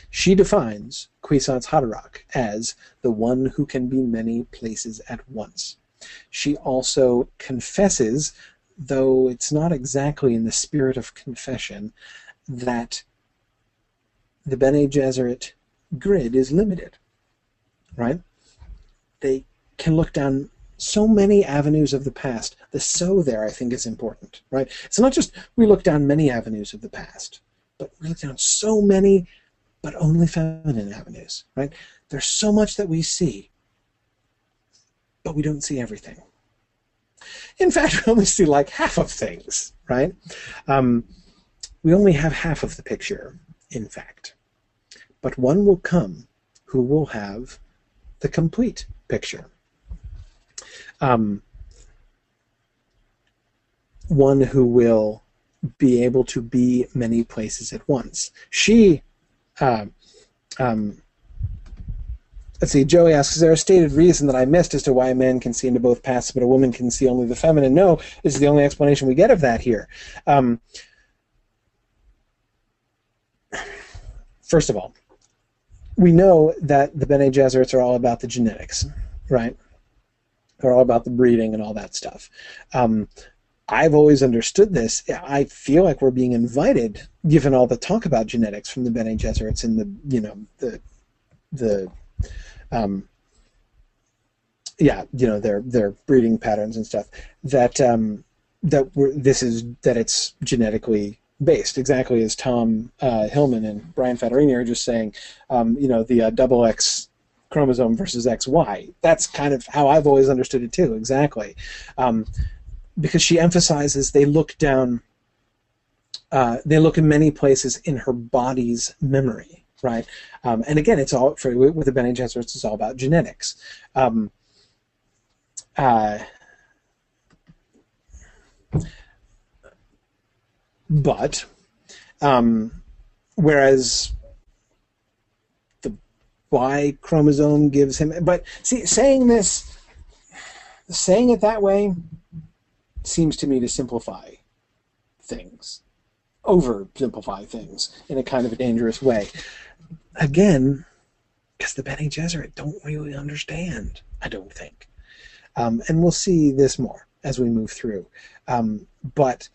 She defines Kwisatz Haderach as the one who can be many places at once. She also confesses though it's not exactly in the spirit of confession, that the Bene Gesserit grid is limited, right? They can look down so many avenues of the past. The so there, I think, is important, right? It's not just we look down many avenues of the past, but we look down so many, but only feminine avenues, right? There's so much that we see, but we don't see everything. In fact, we only see like half of things, right? Um, we only have half of the picture, in fact. But one will come who will have the complete picture. Um, one who will be able to be many places at once. She uh, um, Let's see. Joey asks, "Is there a stated reason that I missed as to why a man can see into both paths, but a woman can see only the feminine?" No, this is the only explanation we get of that here. Um, first of all, we know that the Bene Gesserits are all about the genetics, right? They're all about the breeding and all that stuff. Um, I've always understood this. I feel like we're being invited, given all the talk about genetics from the Bene Gesserits and the you know the the um, yeah, you know their their breeding patterns and stuff. That um, that we're, this is that it's genetically based, exactly as Tom uh, Hillman and Brian Fattorini are just saying. Um, you know the uh, double X chromosome versus XY. That's kind of how I've always understood it too. Exactly, um, because she emphasizes they look down. Uh, they look in many places in her body's memory right? Um, and again, it's all for with the Bene Gesserits. It's all about genetics. Um, uh, but um, whereas the Y chromosome gives him, but see, saying this, saying it that way, seems to me to simplify things oversimplify things in a kind of a dangerous way again, because the Bene Gesserit don't really understand, I don't think. Um, and we'll see this more as we move through. Um, but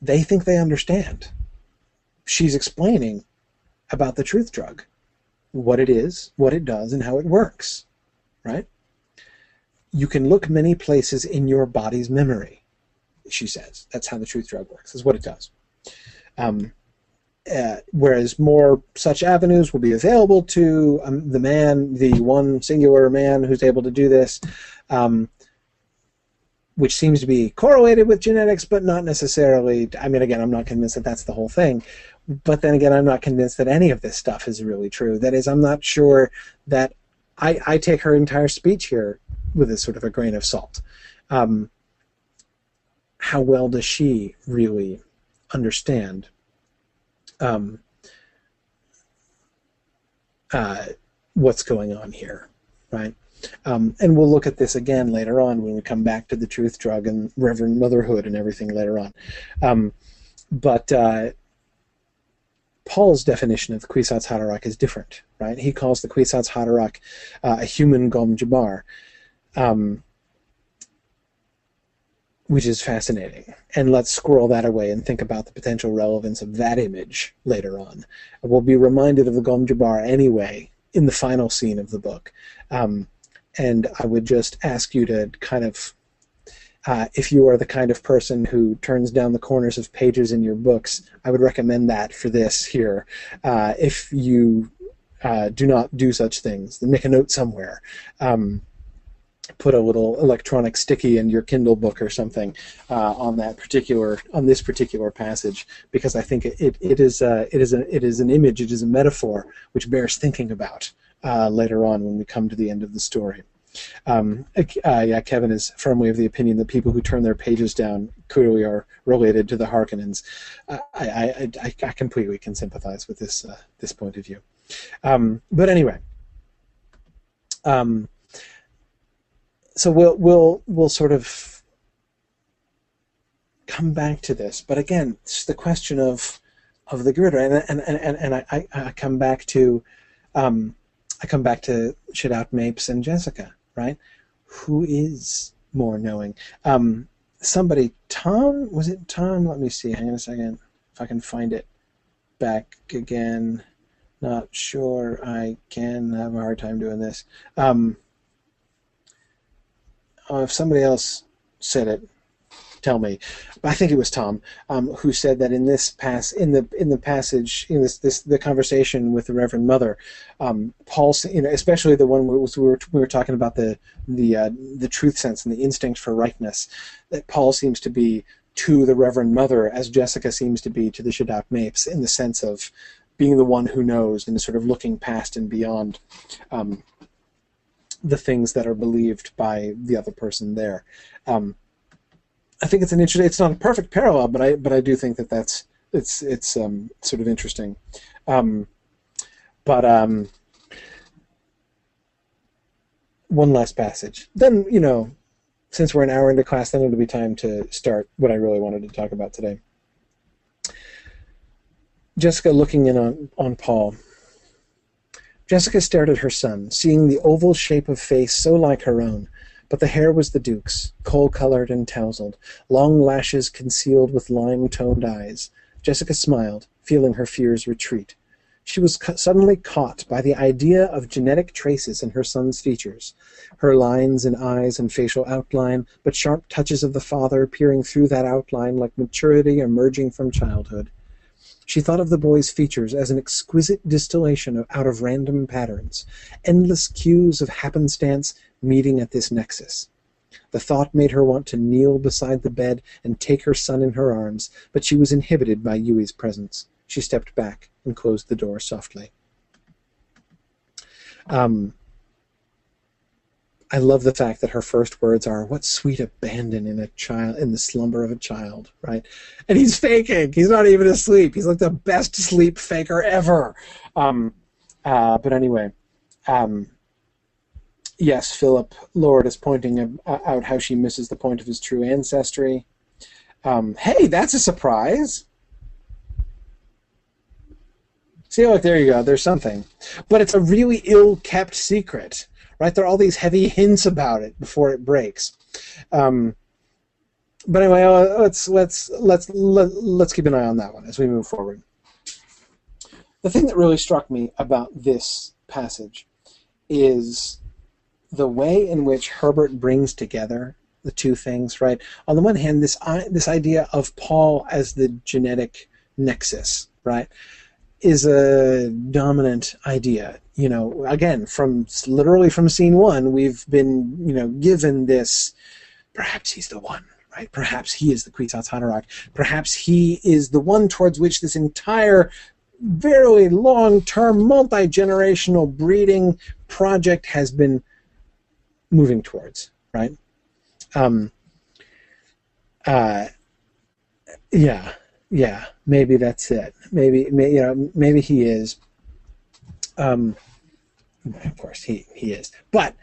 they think they understand. She's explaining about the truth drug. what it is, what it does, and how it works, right? You can look many places in your body's memory, she says. That's how the truth drug works, is what it does. Um, uh, whereas more such avenues will be available to um, the man, the one singular man who's able to do this, um, which seems to be correlated with genetics, but not necessarily. I mean, again, I'm not convinced that that's the whole thing. But then again, I'm not convinced that any of this stuff is really true. That is, I'm not sure that I, I take her entire speech here with a sort of a grain of salt. Um, how well does she really understand um, uh, what's going on here, right? Um, and we'll look at this again later on when we come back to the truth drug and Reverend Motherhood and everything later on. Um, but uh, Paul's definition of the Kwisatz Haderach is different, right? He calls the Kwisatz Haderach uh, a human Gom Jabbar. Um, which is fascinating. And let's squirrel that away and think about the potential relevance of that image later on. We'll be reminded of the Gom Jabbar anyway in the final scene of the book. Um, and I would just ask you to kind of, uh, if you are the kind of person who turns down the corners of pages in your books, I would recommend that for this here. Uh, if you uh, do not do such things, then make a note somewhere. Um, put a little electronic sticky in your Kindle book or something uh, on that particular on this particular passage because I think it, it is uh, it is a, it is an image it is a metaphor which bears thinking about uh, later on when we come to the end of the story. Um, uh, yeah, Kevin is firmly of the opinion that people who turn their pages down clearly are related to the Harkonnens. I, I, I, I completely can sympathize with this uh, this point of view. Um, but anyway. Um, so we'll we'll we'll sort of come back to this, but again, it's the question of of the girder, and and and, and I, I come back to um, I come back to Shadout Mapes and Jessica, right? Who is more knowing? Um, somebody, Tom, was it Tom? Let me see. Hang on a second, if I can find it back again. Not sure I can. have a hard time doing this. Um, uh, if somebody else said it, tell me. I think it was Tom um, who said that in this pass in the in the passage in this this the conversation with the Reverend Mother, um, Paul, you know, especially the one where we were we were talking about the the uh, the truth sense and the instinct for rightness, that Paul seems to be to the Reverend Mother as Jessica seems to be to the Shadout Mapes in the sense of being the one who knows and sort of looking past and beyond. Um, the things that are believed by the other person there. Um, I think it's an interesting. It's not a perfect parallel, but I but I do think that that's it's it's um, sort of interesting. Um, but um, one last passage. Then you know, since we're an hour into class, then it'll be time to start what I really wanted to talk about today. Jessica looking in on on Paul Jessica stared at her son, seeing the oval shape of face so like her own. But the hair was the Duke's, coal-colored and tousled, long lashes concealed with lime-toned eyes. Jessica smiled, feeling her fears retreat. She was cu- suddenly caught by the idea of genetic traces in her son's features, her lines in eyes and facial outline, but sharp touches of the father peering through that outline like maturity emerging from childhood. She thought of the boy's features as an exquisite distillation of, out of random patterns, endless queues of happenstance meeting at this nexus. The thought made her want to kneel beside the bed and take her son in her arms, but she was inhibited by Yueh's presence. She stepped back and closed the door softly. Um, I love the fact that her first words are, "What sweet abandon in a child in the slumber of a child," right? And he's faking. He's not even asleep. He's like the best sleep faker ever. Um, uh, but anyway, um, yes, Philip Lord is pointing out how she misses the point of his true ancestry. Um, hey, that's a surprise. See, like there you go. There's something, but it's a really ill-kept secret right? There are all these heavy hints about it before it breaks. Um, but anyway, uh, let's let's let's let, let's keep an eye on that one as we move forward. The thing that really struck me about this passage is the way in which Herbert brings together the two things. Right. On the one hand, this this idea of Paul as the genetic nexus, right, is a dominant idea. You know, again, from literally from scene one, we've been you know given this. Perhaps he's the one, right? Perhaps he is the Kwisatz Haderach. Perhaps he is the one towards which this entire very long-term, multi-generational breeding project has been moving towards, right? Um, uh, yeah, yeah, maybe that's it. Maybe, may, you know, maybe he is. Um, of course, he he is, but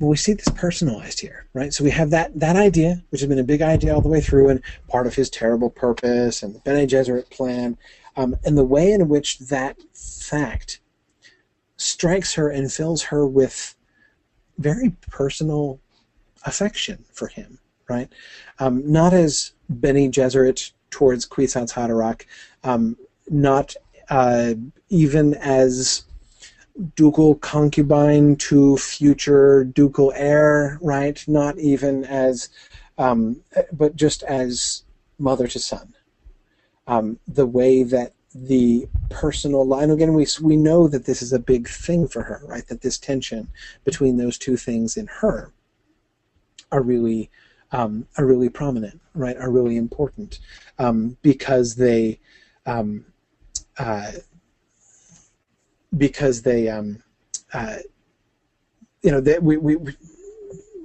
we see this personalized here, right? So we have that that idea, which has been a big idea all the way through, and part of his terrible purpose and the Bene Gesserit plan, um, and the way in which that fact strikes her and fills her with very personal affection for him, right? Um, not as Bene Gesserit towards Kwisatz Haderach, um, not uh, even as ducal concubine to future ducal heir, right? Not even as, um, but just as mother to son. Um, the way that the personal line again we we know that this is a big thing for her right that this tension between those two things in her are really um, are really prominent right are really important um, because they um, uh, because they um, uh, you know they, we, we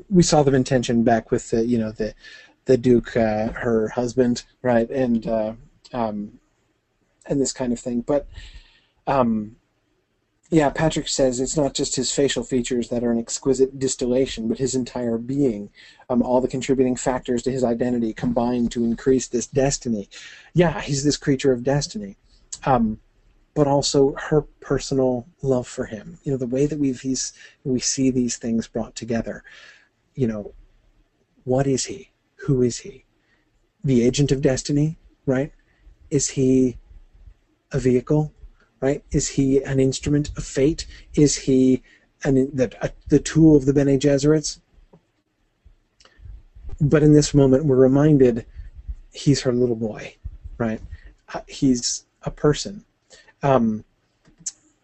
we saw them in tension back with the you know the the Duke uh, her husband right and uh, um, and this kind of thing. But um, yeah Patrick says it's not just his facial features that are an exquisite distillation but his entire being. Um, all the contributing factors to his identity combined to increase this destiny. Yeah he's this creature of destiny. Um, but also her personal love for him. You know, the way that we've these we see these things brought together. You know, what is he? Who is he? The agent of destiny, right? Is he a vehicle, right? Is he an instrument of fate? Is he an, the, a, the tool of the Bene Gesserits? But in this moment, we're reminded he's her little boy, right? Uh, he's a person um,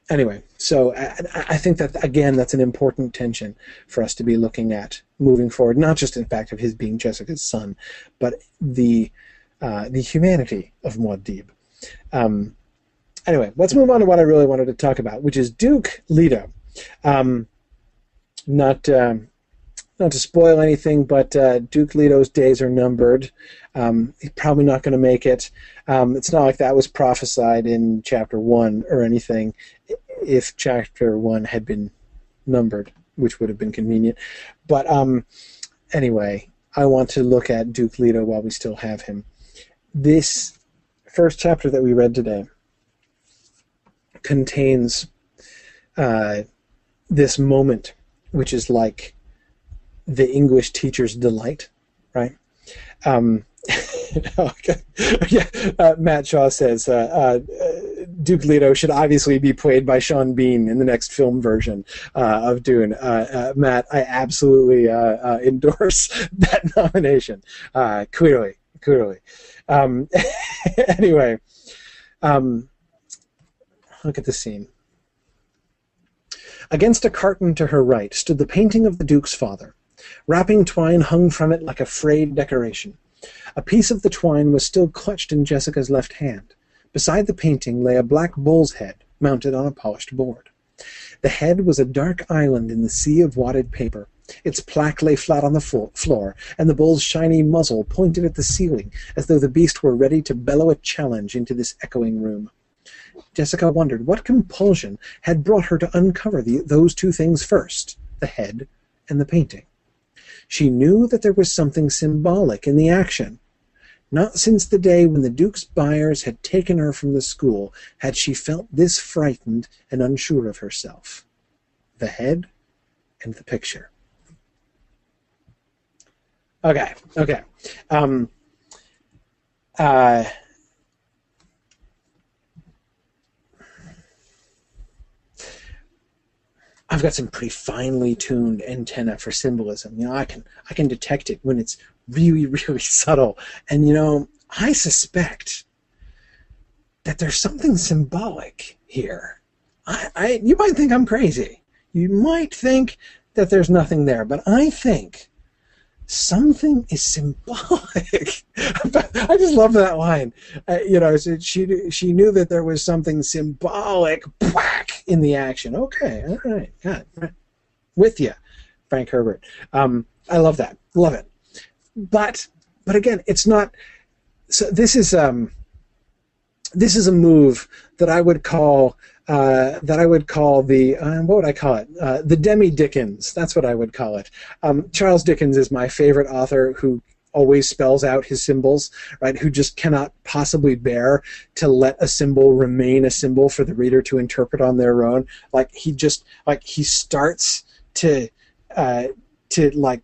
anyway, so I, I, think that again, that's an important tension for us to be looking at moving forward. Not just in fact of his being Jessica's son, but the uh, the humanity of Muad'Dib. Um, anyway, let's move on to what I really wanted to talk about, which is Duke Leto. Um, not um, not to spoil anything, but uh, Duke Leto's days are numbered. Um, he's probably not going to make it. Um, it's not like that was prophesied in chapter one or anything. If chapter one had been numbered, which would have been convenient. But um, anyway, I want to look at Duke Leto while we still have him. This first chapter that we read today contains uh, this moment, which is like the English teacher's delight, right? Um, okay. yeah, uh, Matt Shaw says uh, uh, Duke Leto should obviously be played by Sean Bean in the next film version uh, of Dune. Uh, uh, Matt, I absolutely endorse that nomination. clearly, clearly. Um, anyway, um, look at the scene. Against a carton to her right stood the painting of the Duke's father. Wrapping twine hung from it like a frayed decoration. A piece of the twine was still clutched in Jessica's left hand. Beside the painting lay a black bull's head, mounted on a polished board. The head was a dark island in the sea of wadded paper. Its plaque lay flat on the floor, and the bull's shiny muzzle pointed at the ceiling, as though the beast were ready to bellow a challenge into this echoing room. Jessica wondered what compulsion had brought her to uncover the, those two things first the head and the painting. She knew that there was something symbolic in the action. Not since the day when the Duke's buyers had taken her from the school had she felt this frightened and unsure of herself. The head and the picture. Okay, okay. Um, uh, I've got some pretty finely tuned antenna for symbolism. You know, I can I can detect it when it's really really subtle. And you know, I suspect that there's something symbolic here. I, I you might think I'm crazy. You might think that there's nothing there, but I think something is symbolic. I just love that line. Uh, you know, she she knew that there was something symbolic whack in the action. Okay, all right, right. with you, Frank Herbert. Um, I love that. Love it. But but again, it's not. So this is um. This is a move that I would call uh, that I would call the uh, what would I call it? Uh, the Demi Dickens. That's what I would call it. Um, Charles Dickens is my favorite author who always spells out his symbols, right? Who just cannot possibly bear to let a symbol remain a symbol for the reader to interpret on their own. Like he just like he starts to uh, to like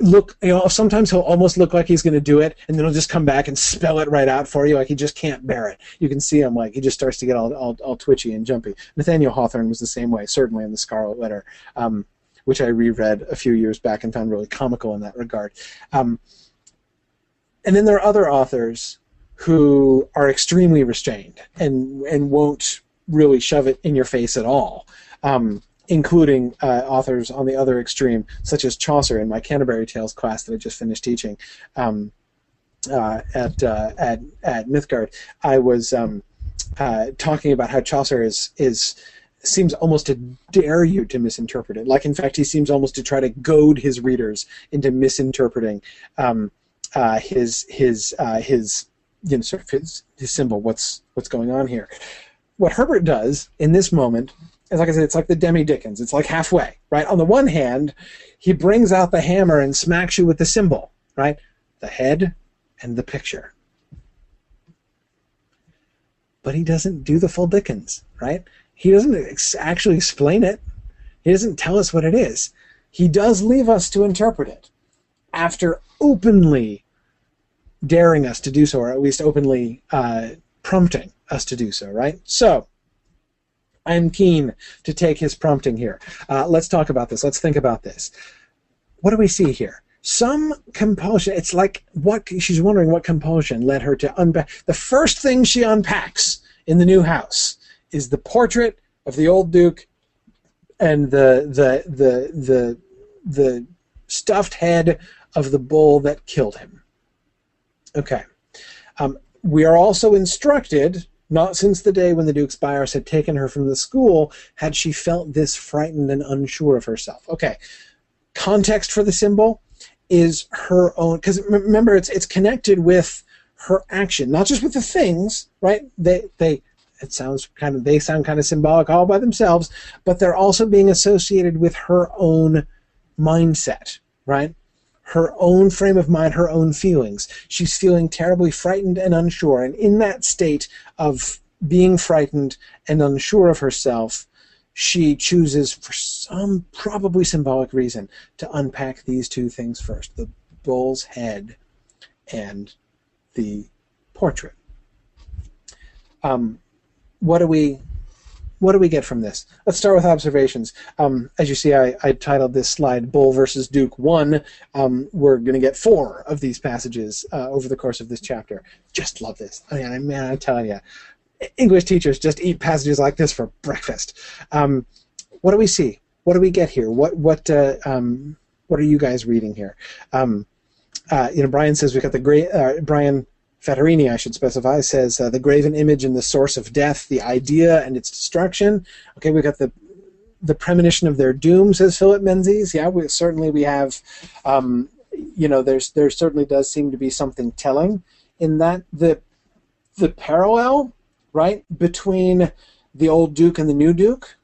look you know sometimes he'll almost look like he's going to do it and then he'll just come back and spell it right out for you like he just can't bear it. You can see him like he just starts to get all, all, all twitchy and jumpy. Nathaniel hawthorne was the same way certainly in the scarlet letter um, which i reread a few years back and found really comical in that regard. Um, and then there are other authors who are extremely restrained and and won't really shove it in your face at all. Um, including uh, authors on the other extreme, such as Chaucer in my Canterbury Tales class that I just finished teaching um, uh, at, uh, at at Mythgard. I was um, uh, talking about how Chaucer is is seems almost to dare you to misinterpret it. Like in fact, he seems almost to try to goad his readers into misinterpreting um, uh, his his uh, his you know sort of his, his symbol. What's what's going on here? What Herbert does in this moment it's like I said, it's like the Demi Dickens. It's like halfway, right? On the one hand, he brings out the hammer and smacks you with the symbol, right? The head and the picture. But he doesn't do the full Dickens, right? He doesn't ex- actually explain it. He doesn't tell us what it is. He does leave us to interpret it after openly daring us to do so, or at least openly uh, prompting us to do so, right? So, I'm keen to take his prompting here. Uh, let's talk about this. Let's think about this. What do we see here? Some compulsion. It's like what she's wondering what compulsion led her to unpack. The first thing she unpacks in the new house is the portrait of the old duke and the the the the the stuffed head of the bull that killed him. Okay. Um, we are also instructed not since the day when the Duke's Bios had taken her from the school had she felt this frightened and unsure of herself. Okay, context for the symbol is her own, because remember, it's it's connected with her action, not just with the things, right? They they it sounds kind of they sound kind of symbolic all by themselves, but they're also being associated with her own mindset, right? Her own frame of mind, her own feelings. She's feeling terribly frightened and unsure. And in that state of being frightened and unsure of herself, she chooses, for some probably symbolic reason, to unpack these two things first the bull's head and the portrait. Um, what do we what do we get from this? Let's start with observations. Um, as you see, I, I, titled this slide Bull versus Duke 1. Um, we're going to get four of these passages uh, over the course of this chapter. Just love this. I mean, man, I'm telling you, English teachers just eat passages like this for breakfast. Um, what do we see? What do we get here? What what uh, um, what are you guys reading here? Um, uh, you know, Brian says we got the great uh, Brian Fattorini, I should specify, says uh, the graven image and the source of death, the idea and its destruction. Okay, we've got the the premonition of their doom, says Philip Menzies. Yeah, we, certainly we have, um, you know, there's there certainly does seem to be something telling in that the the parallel, right, between the old Duke and the new Duke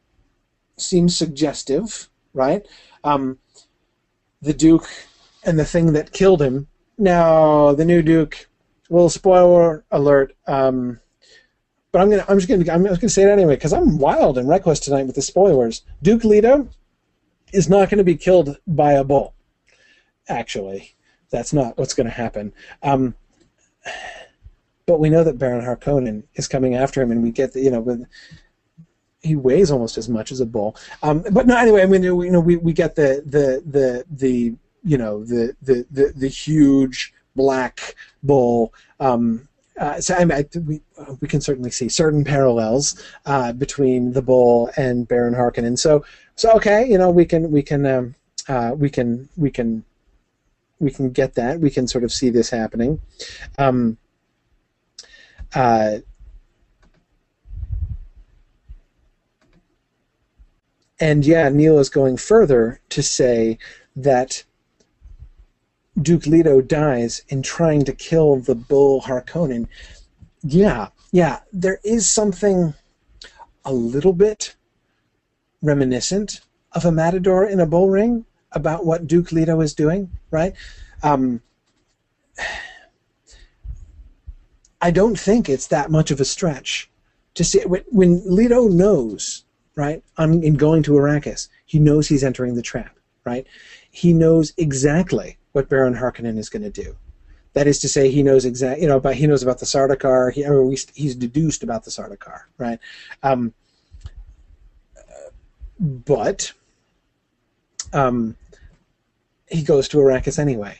seems suggestive, right? Um, the Duke and the thing that killed him. Now, the new Duke well, spoiler alert. Um, but I'm gonna, I'm just gonna, I'm just gonna say it anyway because I'm wild and reckless tonight with the spoilers. Duke Leto is not going to be killed by a bull. Actually, that's not what's going to happen. Um, but we know that Baron Harkonnen is coming after him, and we get the, you know, with he weighs almost as much as a bull. Um, but no, anyway, I mean, you know, we, we get the the the the you know the the the, the huge black bull. Um, uh, so I mean, I, we we can certainly see certain parallels uh, between the bull and Baron Harkonnen. So so okay, you know, we can we can um, uh, we can we can we can get that. We can sort of see this happening. Um, uh, and yeah, Neil is going further to say that Duke Leto dies in trying to kill the bull Harkonnen. Yeah, yeah, there is something a little bit reminiscent of a matador in a bull ring about what Duke Leto is doing, right? Um, I don't think it's that much of a stretch to see when, when Leto knows, right, on, in going to Arrakis, he knows he's entering the trap, right? He knows exactly what Baron Harkonnen is going to do. That is to say, he knows exact, you know, but he knows about the Sardaukar. He, or he's deduced about the Sardaukar, right? Um, but um, he goes to Arrakis anyway,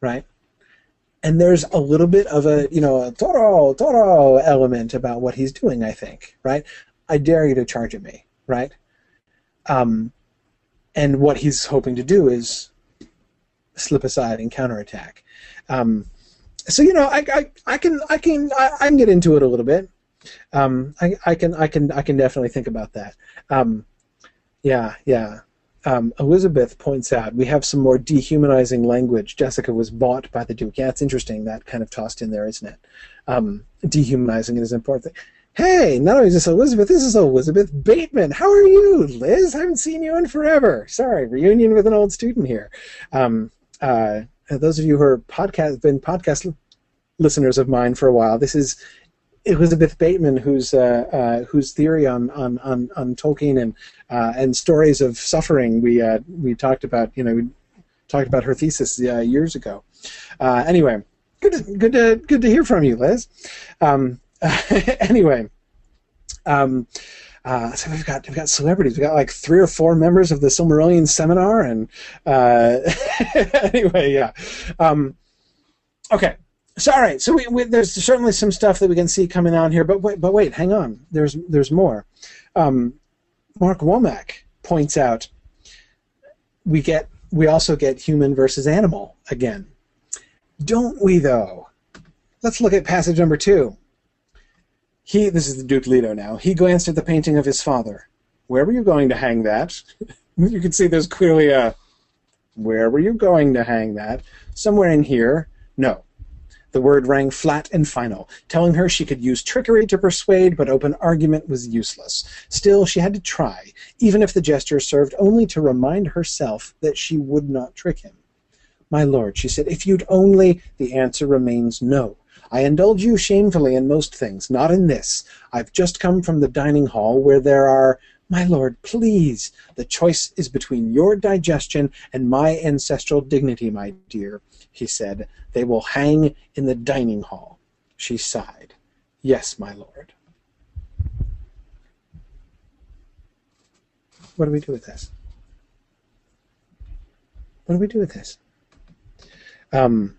right? And there's a little bit of a, you know, a Toro, Toro element about what he's doing, I think, right? I dare you to charge at me, right? Um, and what he's hoping to do is slip aside and counterattack. Um, so you know, I, I, I can I can I, I, can get into it a little bit. Um, I, I can I can I can definitely think about that. Um, yeah, yeah um, Elizabeth points out we have some more dehumanizing language. Jessica was bought by the Duke. Yeah, it's interesting that kind of tossed in there, isn't it? Um, dehumanizing is an important thing. Hey, not only is this Elizabeth, this is Elizabeth Bateman. How are you, Liz? I haven't seen you in forever. Sorry, reunion with an old student here. Um, uh, those of you who are podcast been podcast listeners of mine for a while, this is Elizabeth Bateman, whose uh, uh, whose theory on, on, on, on Tolkien and uh, and stories of suffering we uh, we talked about. You know, we talked about her thesis years ago. Anyway, good to, good to good to hear from you, Liz. Um, anyway. Um, uh, so we've got we've got celebrities. We've got like three or four members of the Silmarillion seminar, and uh, anyway, yeah. Um, okay, so all right, so we, we, there's certainly some stuff that we can see coming on here, but wait, but wait, hang on. There's there's more. Um, Mark Womack points out we get we also get human versus animal again, don't we? Though, let's look at passage number two. He this is the Duke Leto now. He glanced at the painting of his father. Where were you going to hang that? you can see there's clearly a. Where were you going to hang that? Somewhere in here. No, the word rang flat and final, telling her she could use trickery to persuade, but open argument was useless. Still, she had to try, even if the gesture served only to remind herself that she would not trick him. My lord, she said, if you'd only. The answer remains no. I indulge you shamefully in most things, not in this. I've just come from the dining hall where there are. My lord, please. The choice is between your digestion and my ancestral dignity, my dear he said. They will hang in the dining hall. She sighed. Yes, my lord. What do we do with this? What do we do with this? Um,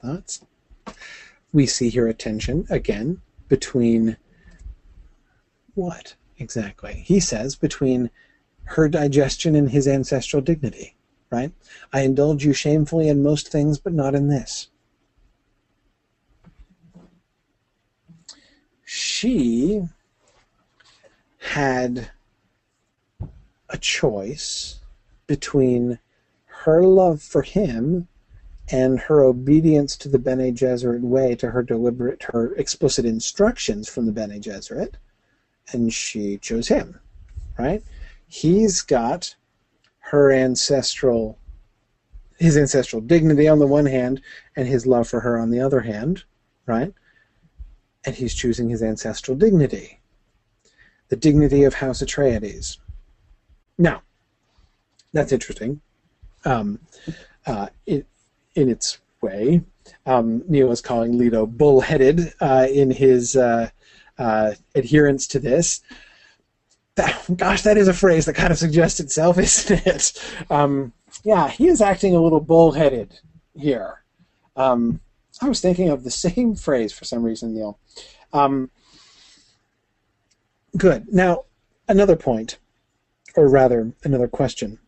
thoughts? We see here a tension again between what exactly? He says between her digestion and his ancestral dignity, right? I indulge you shamefully in most things, but not in this. She had a choice between her love for him and her obedience to the Bene Gesserit way, to her deliberate, her explicit instructions from the Bene Gesserit, and she chose him, right? He's got her ancestral, his ancestral dignity on the one hand, and his love for her on the other hand, right? And he's choosing his ancestral dignity, the dignity of House Atreides. Now, that's interesting. Um, uh, it, in its way. Um, Neil is calling Leto bullheaded uh, in his uh, uh, adherence to this. That, gosh, that is a phrase that kind of suggests itself, isn't it? Um, yeah, he is acting a little bullheaded here. Um, I was thinking of the same phrase for some reason, Neil. Um, good. Now, another point, or rather, another question.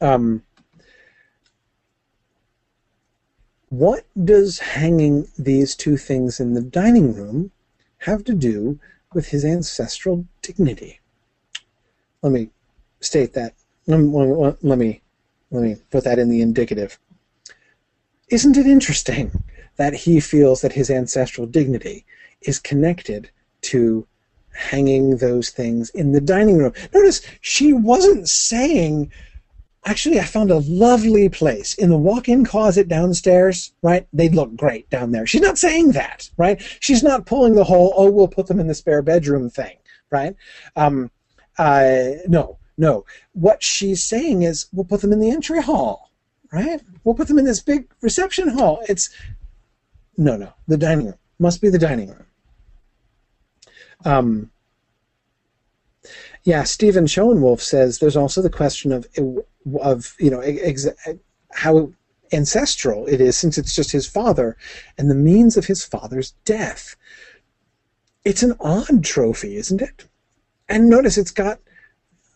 Um, what does hanging these two things in the dining room have to do with his ancestral dignity? Let me state that. Let me, let me, put that in the indicative. Isn't it interesting that he feels that his ancestral dignity is connected to hanging those things in the dining room? Notice she wasn't saying actually, I found a lovely place in the walk-in closet downstairs. Right, they'd look great down there. She's not saying that, right? She's not pulling the whole "oh, we'll put them in the spare bedroom" thing, right? Um, no, no. What she's saying is, we'll put them in the entry hall, right? We'll put them in this big reception hall. It's no, no, the dining room must be the dining room. Um, yeah, Stephen Schoenwolf says there's also the question of of you know ex- how ancestral it is since it's just his father and the means of his father's death. It's an odd trophy, isn't it? And notice it's got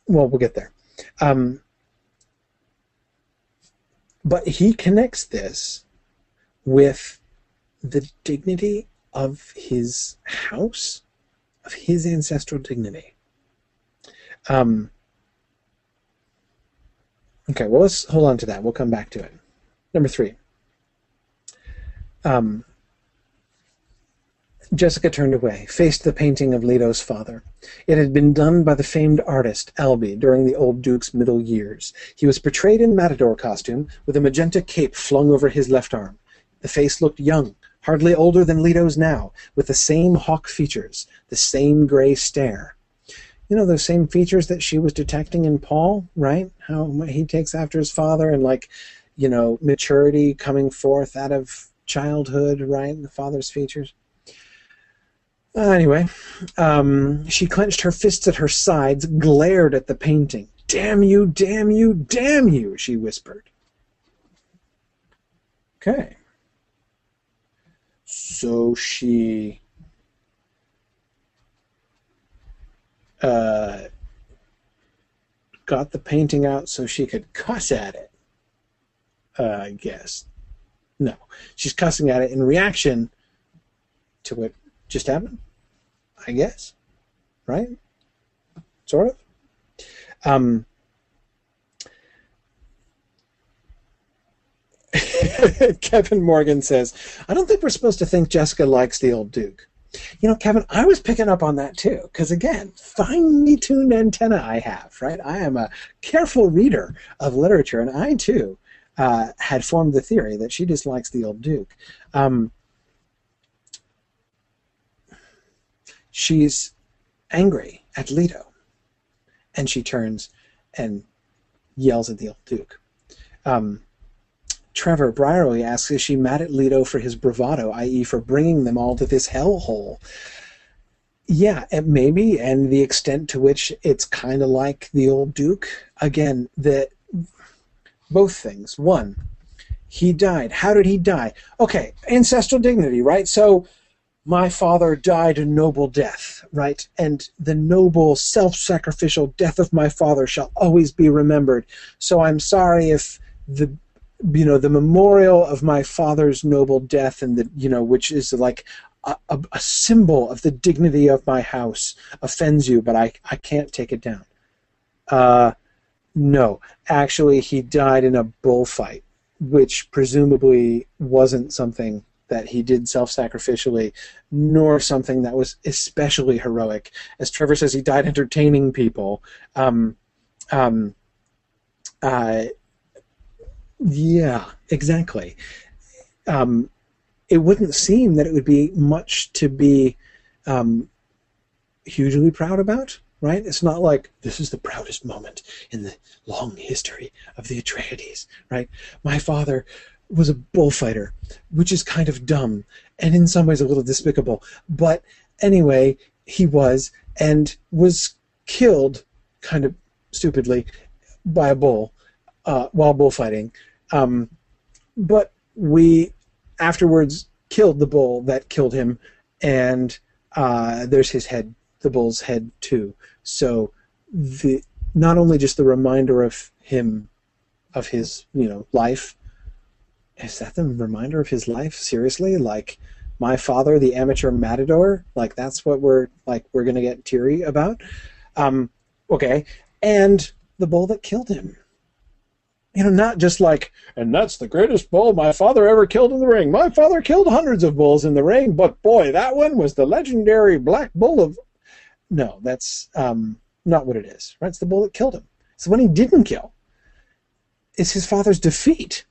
well, we'll get there. Um, but he connects this with the dignity of his house, of his ancestral dignity. Um, Okay, well, let's hold on to that. We'll come back to it. Number three. Um, Jessica turned away, faced the painting of Leto's father. It had been done by the famed artist Albe during the old Duke's middle years. He was portrayed in matador costume, with a magenta cape flung over his left arm. The face looked young, hardly older than Leto's now, with the same hawk features, the same gray stare you know those same features that she was detecting in Paul, right? How he takes after his father and like, you know, maturity coming forth out of childhood, right? The father's features. Uh, anyway, um, she clenched her fists at her sides, glared at the painting. Damn you, damn you, damn you, she whispered. Okay. So she uh, got the painting out so she could cuss at it. Uh, I guess. No, she's cussing at it in reaction to what just happened. I guess, right? Sort of. Um, Kevin Morgan says, I don't think we're supposed to think Jessica likes the old Duke. You know, Kevin, I was picking up on that too, because again, finely tuned antenna I have, right? I am a careful reader of literature, and I too uh, had formed the theory that she dislikes the old Duke. Um, she's angry at Leto, and she turns and yells at the old Duke. Um, Trevor Brierly asks, is she mad at Leto for his bravado, i.e., for bringing them all to this hellhole? Yeah, maybe, and the extent to which it's kind of like the old Duke. Again, the both things. One, he died. How did he die? Okay, ancestral dignity, right? So my father died a noble death, right? And the noble, self sacrificial death of my father shall always be remembered. So I'm sorry if the you know the memorial of my father's noble death and the you know which is like a, a, a, symbol of the dignity of my house offends you but i i can't take it down. Uh no actually he died in a bullfight which presumably wasn't something that he did self-sacrificially nor something that was especially heroic. As trevor says he died entertaining people. Um um uh yeah, exactly. Um, it wouldn't seem that it would be much to be um, hugely proud about, right? It's not like this is the proudest moment in the long history of the Atreides, right? My father was a bullfighter, which is kind of dumb and in some ways a little despicable. But anyway, he was and was killed kind of stupidly by a bull uh, while bullfighting. Um, but we afterwards killed the bull that killed him, and uh, there's his head, the bull's head too. So the not only just the reminder of him, of his you know life. Is that the reminder of his life? Seriously, like my father, the amateur matador. Like that's what we're like. We're gonna get teary about. Um, okay, and the bull that killed him. You know, not just like, and that's the greatest bull my father ever killed in the ring. My father killed hundreds of bulls in the ring, but boy, that one was the legendary black bull of. No, that's um, not what it is. Right? It's the bull that killed him. So when he didn't kill, it's his father's defeat.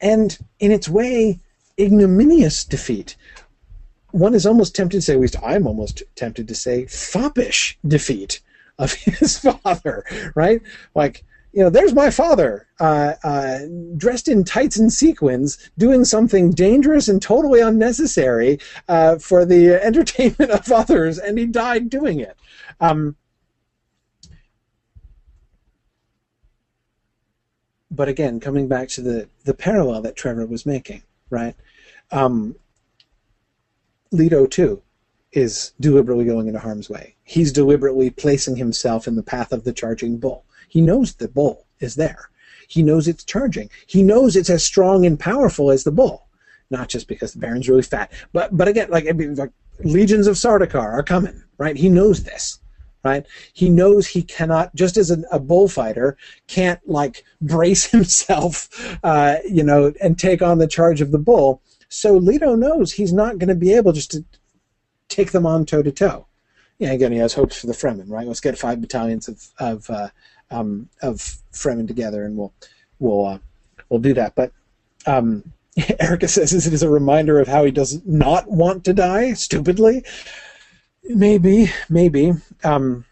And in its way, ignominious defeat. One is almost tempted to say, at least I'm almost tempted to say, foppish defeat of his father, right? Like, you know, there's my father, uh, uh, dressed in tights and sequins, doing something dangerous and totally unnecessary uh, for the entertainment of others, and he died doing it. Um, but again, coming back to the, the parallel that Trevor was making, right? Um, Leto, too, is deliberately going into harm's way. He's deliberately placing himself in the path of the charging bull. He knows the bull is there. He knows it's charging. He knows it's as strong and powerful as the bull. Not just because the Baron's really fat, but but again, like, like legions of Sardaukar are coming, right? He knows this, right? He knows he cannot, just as a, a bullfighter can't like brace himself, uh, you know, and take on the charge of the bull. So Leto knows he's not going to be able just to take them on toe to toe. Yeah, again, he has hopes for the Fremen, right? Let's get five battalions of of uh, um, of Fremen together, and we'll we'll uh, we'll do that. But um, Erica says it is a reminder of how he does not want to die stupidly. Maybe, maybe. Um,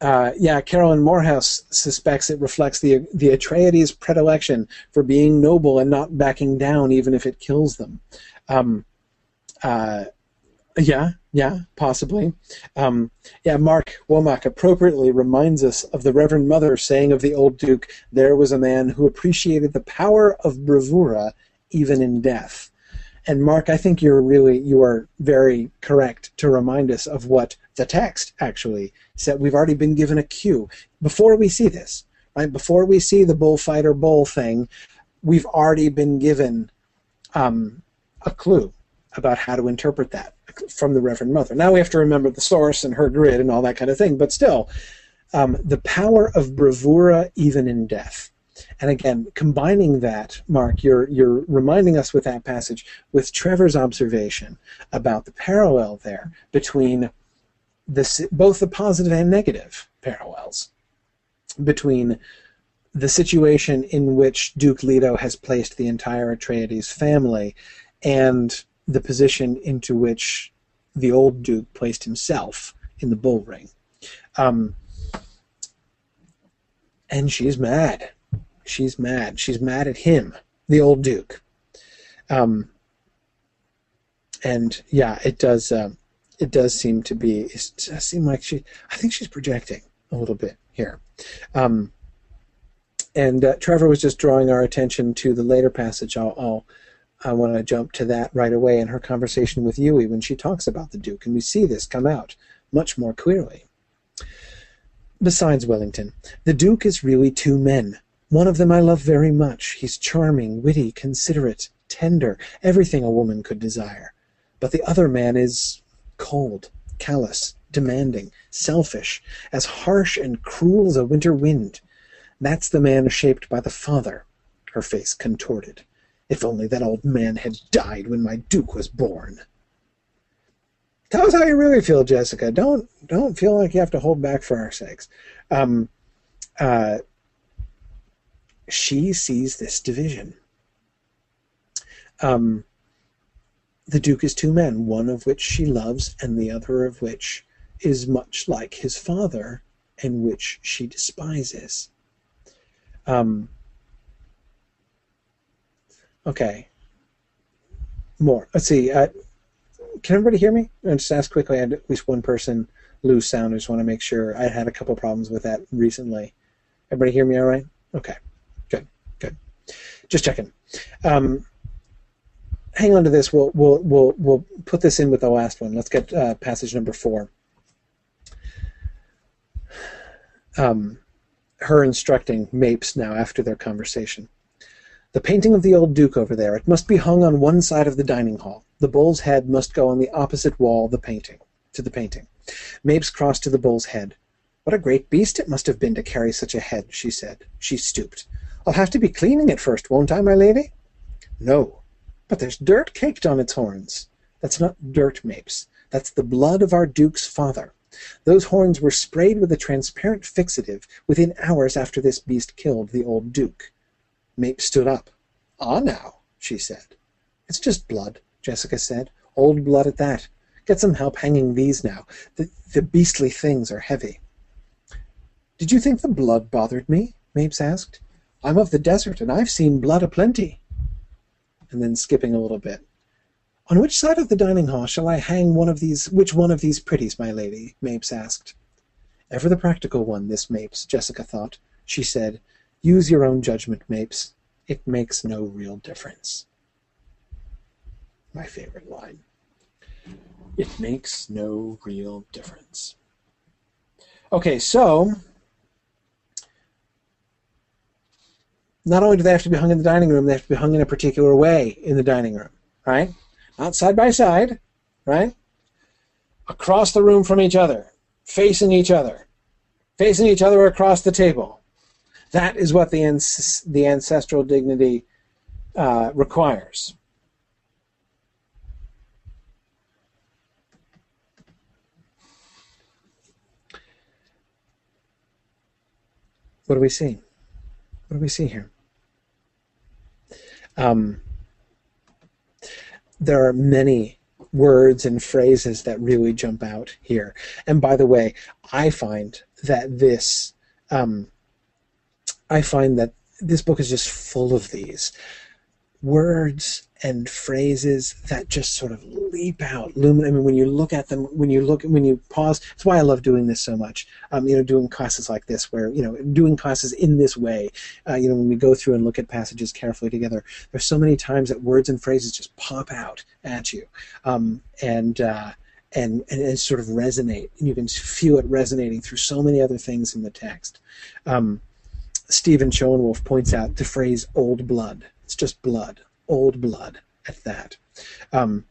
uh, yeah, Carolyn Morehouse suspects it reflects the the Atreides' predilection for being noble and not backing down, even if it kills them. Um, uh, yeah, yeah, possibly. Um, yeah, Mark Womack appropriately reminds us of the Reverend Mother saying of the old Duke, "There was a man who appreciated the power of bravura even in death." And Mark, I think you're really you are very correct to remind us of what the text actually said. We've already been given a cue before we see this, right? Before we see the bullfighter bull thing, we've already been given um, a clue about how to interpret that from the Reverend Mother. Now we have to remember the source and her grid and all that kind of thing, but still, um, the power of bravura even in death. And again, combining that, Mark, you're you're reminding us with that passage with Trevor's observation about the parallel there between this both the positive and negative parallels between the situation in which Duke Leto has placed the entire Atreides family and the position into which the old Duke placed himself in the bull ring. Um, and she's mad. She's mad. She's mad at him, the old Duke. Um, and yeah, it does. Uh, it does seem to be. It does seem like she. I think she's projecting a little bit here. Um, and uh, Trevor was just drawing our attention to the later passage. I'll, I'll I want to jump to that right away in her conversation with Yueh when she talks about the Duke, and we see this come out much more clearly. Besides Wellington, the Duke is really two men. One of them I love very much. He's charming, witty, considerate, tender, everything a woman could desire. But the other man is cold, callous, demanding, selfish, as harsh and cruel as a winter wind. That's the man shaped by the father. Her face contorted. If only that old man had died when my Duke was born. Tell us how you really feel, Jessica. Don't don't feel like you have to hold back for our sakes. Um, uh, she sees this division. Um, the Duke is two men, one of which she loves, and the other of which is much like his father, and which she despises. Um, Okay. More. Let's see. Uh, can everybody hear me? I just ask quickly. I had at least one person lose sound. I just want to make sure. I had a couple problems with that recently. Everybody hear me all right? Okay. Good. Good. Just checking. Um, hang on to this. We'll we'll we'll we'll put this in with the last one. Let's get uh, passage number four. Um, her instructing Mapes now after their conversation. The painting of the old Duke over there. It must be hung on one side of the dining hall. The bull's head must go on the opposite wall the painting to the painting. Mapes crossed to the bull's head. What a great beast it must have been to carry such a head, she said. She stooped. I'll have to be cleaning it first, won't I, my lady? No, but there's dirt caked on its horns. That's not dirt, Mapes. That's the blood of our Duke's father. Those horns were sprayed with a transparent fixative within hours after this beast killed the old Duke. Mapes stood up. Ah, now, she said. It's just blood, Jessica said. Old blood at that. Get some help hanging these now. The, the beastly things are heavy. Did you think the blood bothered me? Mapes asked. I'm of the desert, and I've seen blood aplenty. And then skipping a little bit. On which side of the dining hall shall I hang one of these which one of these pretties, my lady? Mapes asked. Ever the practical one, this Mapes, Jessica thought. She said, Use your own judgment, Mapes. It makes no real difference. My favorite line. It makes no real difference. Okay, so not only do they have to be hung in the dining room, they have to be hung in a particular way in the dining room, right? not side by side, right? Across the room from each other, facing each other, facing each other across the table. That is what the, ans- the ancestral dignity uh, requires. What do we see? What do we see here? Um, there are many words and phrases that really jump out here. And by the way, I find that this, um, I find that this book is just full of these words and phrases that just sort of leap out. I mean, when you look at them, when you look, when you pause, that's why I love doing this so much. Um, you know, doing classes like this, where you know, doing classes in this way. Uh, you know, when we go through and look at passages carefully together, there's so many times that words and phrases just pop out at you, um, and. Uh, and, and, and sort of resonate, and you can feel it resonating through so many other things in the text. Um, Stephen Schoenwolf points out the phrase "old blood." It's just blood, old blood at that. Um,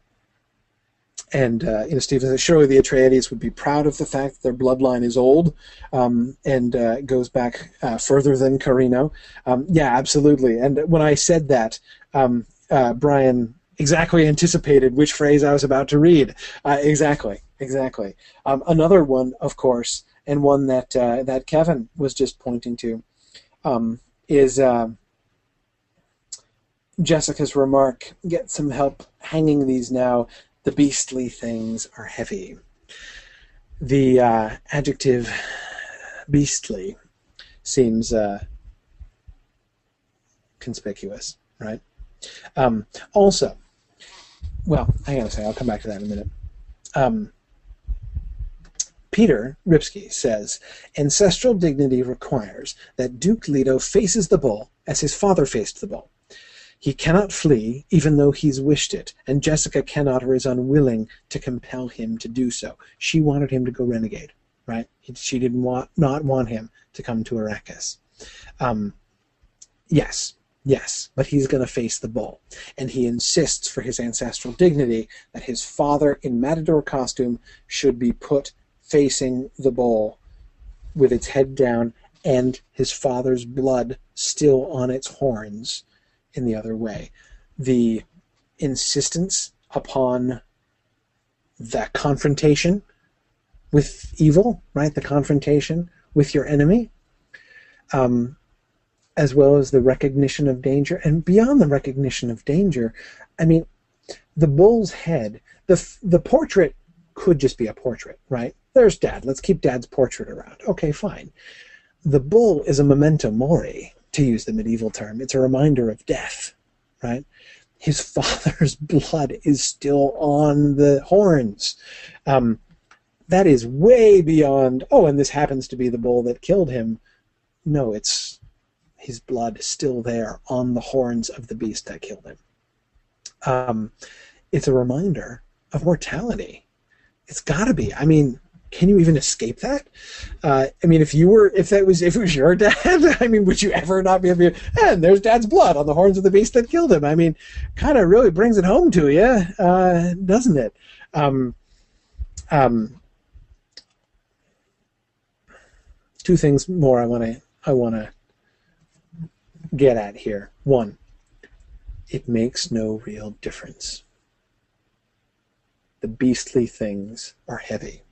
and uh, you know, Stephen says surely the Atreides would be proud of the fact that their bloodline is old um, and uh, goes back uh, further than Corrino. Um, yeah, absolutely. And when I said that, um, uh, Brian exactly anticipated which phrase I was about to read. Uh, exactly, exactly. Um, another one, of course, and one that uh, that Kevin was just pointing to, um, is Jessica's remark, get some help hanging these now. The beastly things are heavy. The uh, adjective beastly seems uh, conspicuous, right? Um, also, well, hang on a second, I'll come back to that in a minute. Um, Peter Ripsky says ancestral dignity requires that Duke Leto faces the bull as his father faced the bull. He cannot flee, even though he's wished it, and Jessica cannot or is unwilling to compel him to do so. She wanted him to go renegade, right? She didn't want not want him to come to Arrakis. Um, yes, yes, but he's going to face the bull, and he insists for his ancestral dignity that his father in matador costume should be put facing the bull with its head down and his father's blood still on its horns in the other way. The insistence upon that confrontation with evil, right? The confrontation with your enemy, um, as well as the recognition of danger. And beyond the recognition of danger, I mean, the bull's head, the, the portrait could just be a portrait, right? There's dad. Let's keep dad's portrait around. Okay, fine. The bull is a memento mori, to use the medieval term. It's a reminder of death, right? His father's blood is still on the horns. Um, that is way beyond, oh, and this happens to be the bull that killed him. No, it's his blood still there on the horns of the beast that killed him. Um, it's a reminder of mortality. It's got to be. I mean, can you even escape that? Uh, I mean, if you were, if that was, if it was your dad, I mean, would you ever not be able to? And there's dad's blood on the horns of the beast that killed him. I mean, kind of really brings it home to you, uh, doesn't it? Um, um, two things more I want to I want to get at here. One, it makes no real difference. The beastly things are heavy.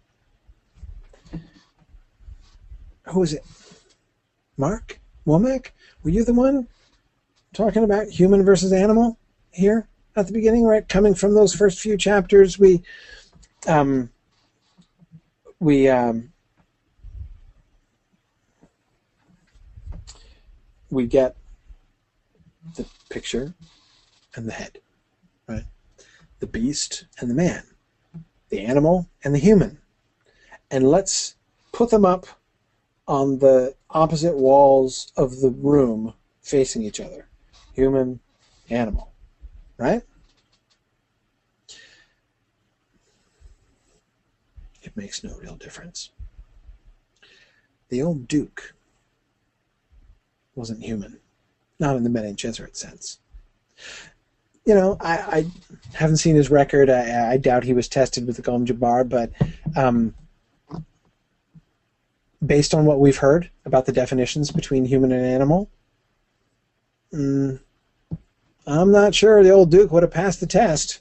Who was it? Mark Womack? Were you the one talking about human versus animal here at the beginning? Right, coming from those first few chapters, we um, we um, we get the picture and the head, right? The beast and the man, the animal and the human. And let's put them up on the opposite walls of the room facing each other. Human, animal, right? It makes no real difference. The old Duke wasn't human, not in the Bene Gesserit sense. You know, I, I haven't seen his record. I, I, doubt he was tested with the Gom Jabbar, but um, based on what we've heard about the definitions between human and animal, mm, I'm not sure the old Duke would have passed the test.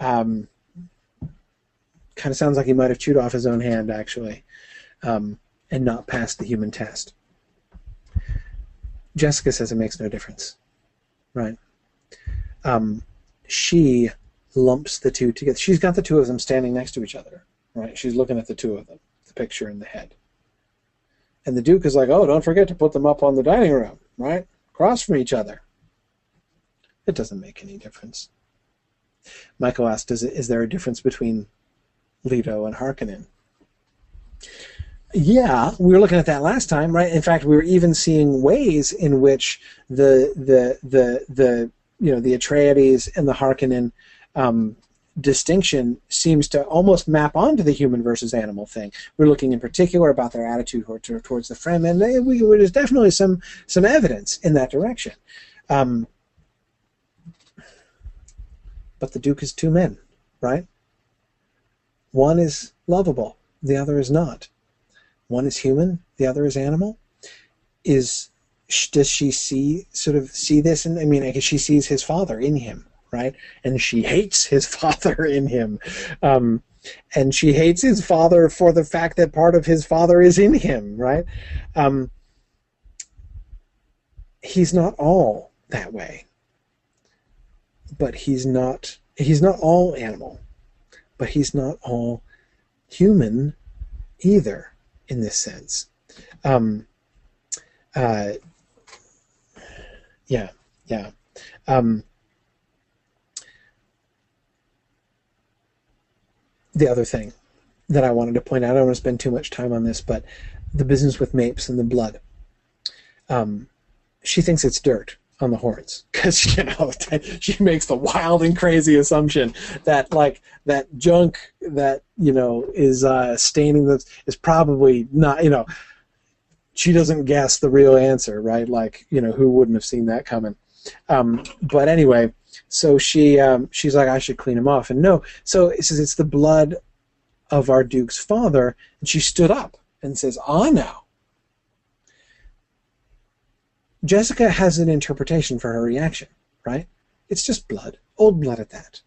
Um, kind of sounds like he might have chewed off his own hand, actually, um, and not passed the human test. Jessica says it makes no difference, right? Um, she lumps the two together. She's got the two of them standing next to each other, right? She's looking at the two of them, the picture in the head. And the Duke is like, oh, don't forget to put them up on the dining room, right? Across from each other. It doesn't make any difference. Michael asked, is, is there a difference between Leto and Harkonnen? Yeah, we were looking at that last time, right? In fact, we were even seeing ways in which the the the the you know the Atreides and the Harkonnen um, distinction seems to almost map onto the human versus animal thing. We're looking in particular about their attitude towards the Fremen, and they, we, there's definitely some some evidence in that direction. Um, but the Duke is two men, right? One is lovable, the other is not one is human, the other is animal. Is does she see sort of see this? And I mean, I guess she sees his father in him, right? And she hates his father in him. Um, and she hates his father for the fact that part of his father is in him, right? Um, he's not all that way, but he's not he's not all animal, but he's not all human either in this sense. Um, uh, yeah, yeah. Um, the other thing that I wanted to point out, I don't want to spend too much time on this, but the business with Mapes and the blood. Um, she thinks it's dirt on the horns because you know she makes the wild and crazy assumption that like that junk that you know is uh, staining the is probably not you know she doesn't guess the real answer right like you know who wouldn't have seen that coming um, but anyway so she um, she's like I should clean him off and no so it says it's the blood of our duke's father and she stood up and says ah now Jessica has an interpretation for her reaction, right? It's just blood, old blood at that.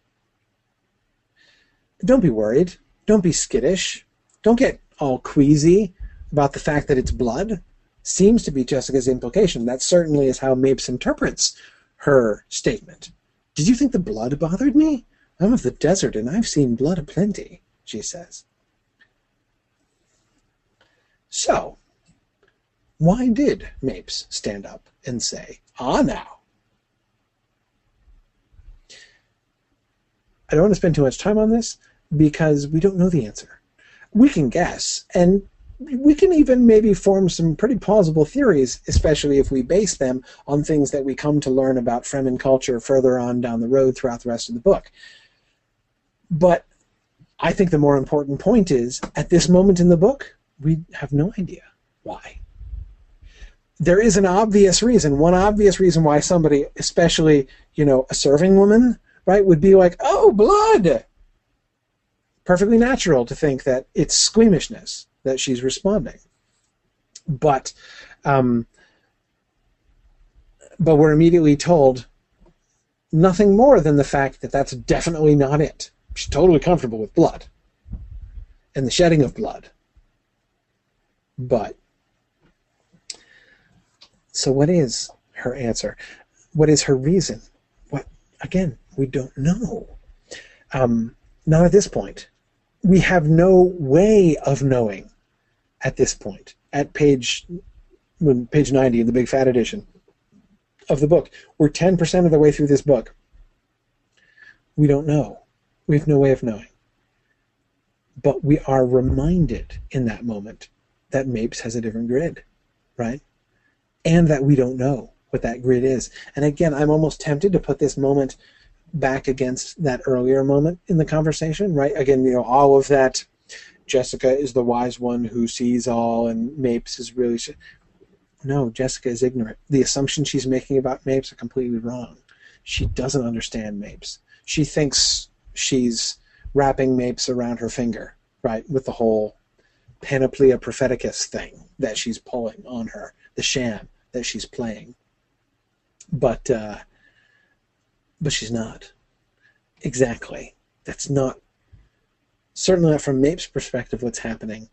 Don't be worried. Don't be skittish. Don't get all queasy about the fact that it's blood. Seems to be Jessica's implication. That certainly is how Mapes interprets her statement. Did you think the blood bothered me? I'm of the desert, and I've seen blood aplenty, she says. So, why did Mapes stand up and say, Ah, now? I don't want to spend too much time on this because we don't know the answer. We can guess, and we can even maybe form some pretty plausible theories, especially if we base them on things that we come to learn about Fremen culture further on down the road throughout the rest of the book. But I think the more important point is at this moment in the book, we have no idea why. There is an obvious reason, one obvious reason why somebody, especially, you know, a serving woman, right, would be like, oh, blood! Perfectly natural to think that it's squeamishness that she's responding. But, um, but we're immediately told nothing more than the fact that that's definitely not it. She's totally comfortable with blood and the shedding of blood. But, so what is her answer? What is her reason? What, again, we don't know. Um, not at this point. We have no way of knowing at this point, at page page 90 in the Big Fat Edition of the book. We're 10% of the way through this book. We don't know. We have no way of knowing. But we are reminded in that moment that Mapes has a different grid, right? And that we don't know what that grid is. And again, I'm almost tempted to put this moment back against that earlier moment in the conversation, right? Again, you know, all of that Jessica is the wise one who sees all, and Mapes is really. No, Jessica is ignorant. The assumptions she's making about Mapes are completely wrong. She doesn't understand Mapes. She thinks she's wrapping Mapes around her finger, right, with the whole panoplia propheticus thing that she's pulling on her, the sham that she's playing. But uh, but she's not. Exactly. That's not certainly not from Mapes' perspective what's happening.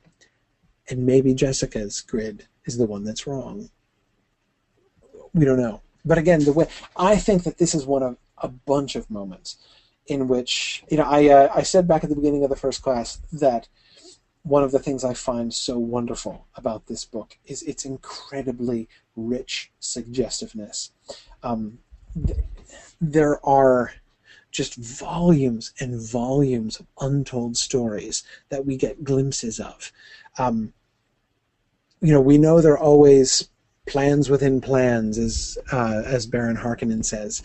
And maybe Jessica's grid is the one that's wrong. We don't know. But again, the way I think that this is one of a bunch of moments in which you know I uh, I said back at the beginning of the first class that one of the things I find so wonderful about this book is its incredibly rich suggestiveness. Um, th- there are just volumes and volumes of untold stories that we get glimpses of. Um, you know, we know there are always plans within plans, as uh, as Baron Harkonnen says.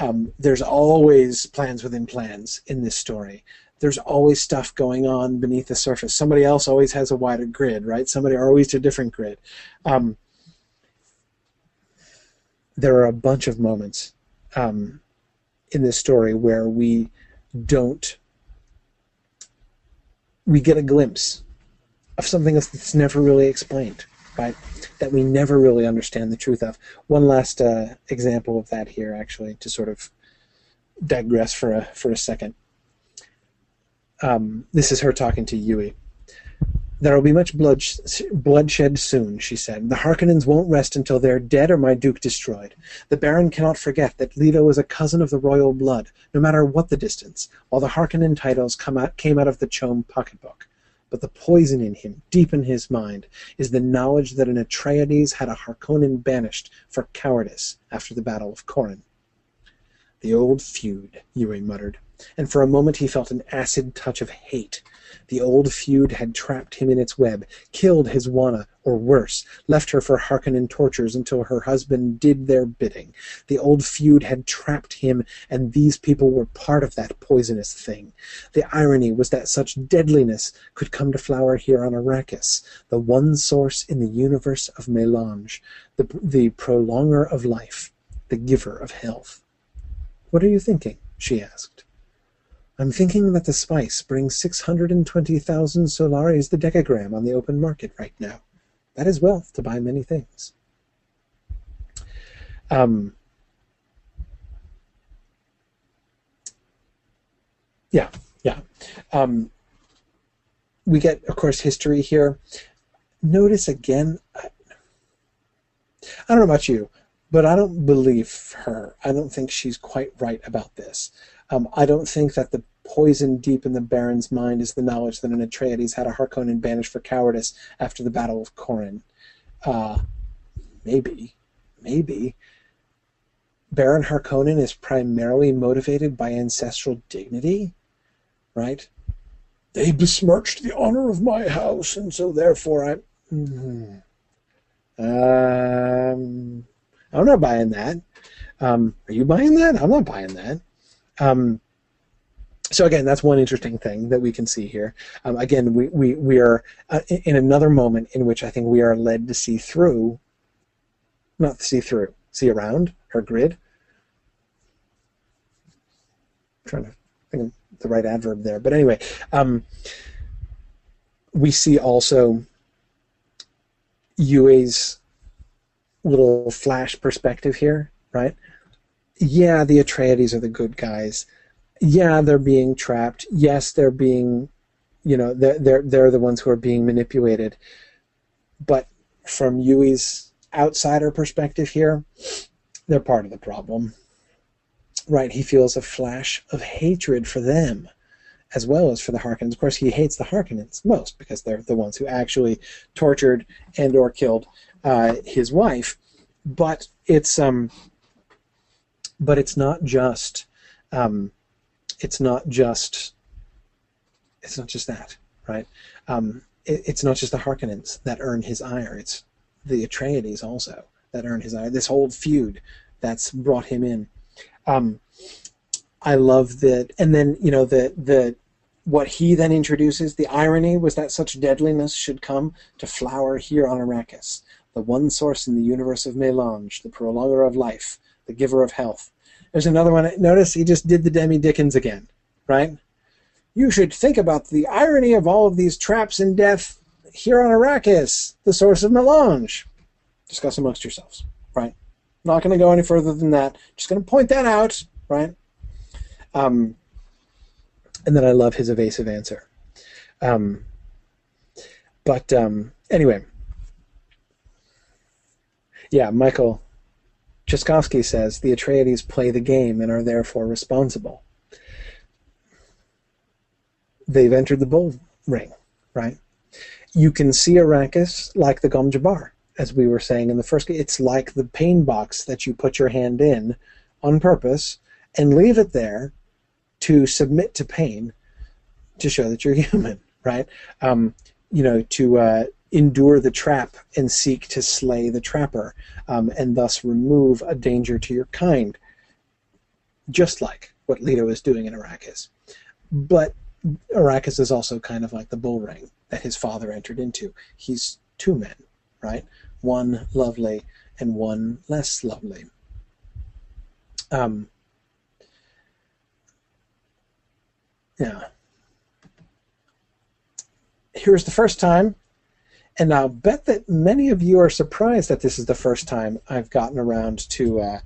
Um, there's always plans within plans in this story. There's always stuff going on beneath the surface. Somebody else always has a wider grid, right? Somebody always a different grid. Um, there are a bunch of moments um, in this story where we don't we get a glimpse of something that's never really explained, right? That we never really understand the truth of. One last uh, example of that here, actually, to sort of digress for a for a second. Um, this is her talking to Yueh. There will be much blood bloodshed soon, she said. The Harkonnens won't rest until they're dead or my duke destroyed. The Baron cannot forget that Leto is a cousin of the royal blood, no matter what the distance, while the Harkonnen titles out, came out of the CHOAM pocketbook. But the poison in him, deep in his mind, is the knowledge that an Atreides had a Harkonnen banished for cowardice after the Battle of Corrin. The old feud, Yueh muttered, and for a moment he felt an acid touch of hate the old feud had trapped him in its web, killed his Wanna, or worse, left her for Harkonnen tortures until her husband did their bidding. The old feud had trapped him, and these people were part of that poisonous thing. The irony was that such deadliness could come to flower here on Arrakis, the one source in the universe of melange, the, the prolonger of life, the giver of health. What are you thinking? she asked. I'm thinking that the spice brings 620,000 solaris the decagram on the open market right now. That is wealth to buy many things. Um, yeah, yeah. Um, we get, of course, history here. Notice again, I, I don't know about you, but I don't believe her. I don't think she's quite right about this. Um, I don't think that the poison deep in the Baron's mind is the knowledge that an Atreides had a Harkonnen banished for cowardice after the Battle of Corrin. Uh, maybe, maybe. Baron Harkonnen is primarily motivated by ancestral dignity, right? They besmirched the honor of my house, and so therefore I. Mm, um, I'm not buying that. Um, are you buying that? I'm not buying that. Um, so again, that's one interesting thing that we can see here. Um, again, we, we, we are uh, in another moment in which I think we are led to see through, not see through, see around her grid. I'm trying to think of the right adverb there, but anyway, um, we see also Yueh's little flash perspective here, right? Yeah, the Atreides are the good guys. Yeah, they're being trapped. Yes, they're being, you know, they're they're they're the ones who are being manipulated. But from Yueh's outsider perspective here, they're part of the problem. Right? He feels a flash of hatred for them as well as for the Harkonnens. Of course, he hates the Harkonnens most because they're the ones who actually tortured and or killed uh, his wife. But it's um, but it's not just um, it's not just it's not just that, right? Um, it, it's not just the Harkonnens that earn his ire. It's the Atreides also that earn his ire. This whole feud that's brought him in. Um, I love that, and then you know the the what he then introduces. The irony was that such deadliness should come to flower here on Arrakis, the one source in the universe of melange, the prolonger of life, the giver of health. There's another one. Notice he just did the Demi Dickens again, right? You should think about the irony of all of these traps and death here on Arrakis, the source of melange. Discuss amongst yourselves, right? Not going to go any further than that. Just going to point that out, right? Um, and then I love his evasive answer. Um, but um, anyway, yeah, Michael Chaskovsky says the Atreides play the game and are therefore responsible. They've entered the bull ring, right? You can see Arrakis like the Gom Jabbar, as we were saying in the first. It's like the pain box that you put your hand in on purpose and leave it there to submit to pain to show that you're human, right? Um, you know, to uh, endure the trap and seek to slay the trapper, um, and thus remove a danger to your kind, just like what Leto is doing in Arrakis. But Arrakis is also kind of like the bull ring that his father entered into. He's two men, right? One lovely and one less lovely. Um, yeah. Here's the first time and I'll bet that many of you are surprised that this is the first time I've gotten around to uh,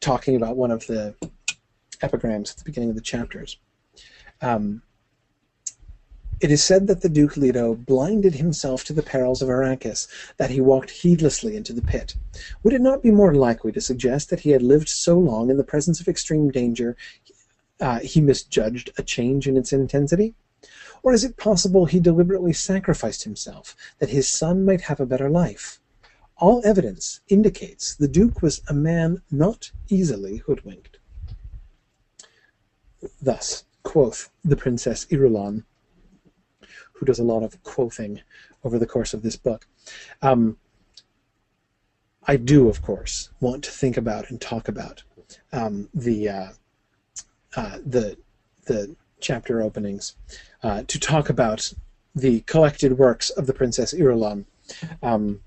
talking about one of the epigrams at the beginning of the chapters. Um, it is said that the Duke Leto blinded himself to the perils of Arrakis, that he walked heedlessly into the pit. Would it not be more likely to suggest that he had lived so long in the presence of extreme danger uh, he misjudged a change in its intensity? Or is it possible he deliberately sacrificed himself that his son might have a better life? All evidence indicates the Duke was a man not easily hoodwinked. Thus, quoth the Princess Irulan, who does a lot of quothing over the course of this book. Um, I do, of course, want to think about and talk about um, the uh, uh, the the chapter openings uh, to talk about the collected works of the Princess Irulan um,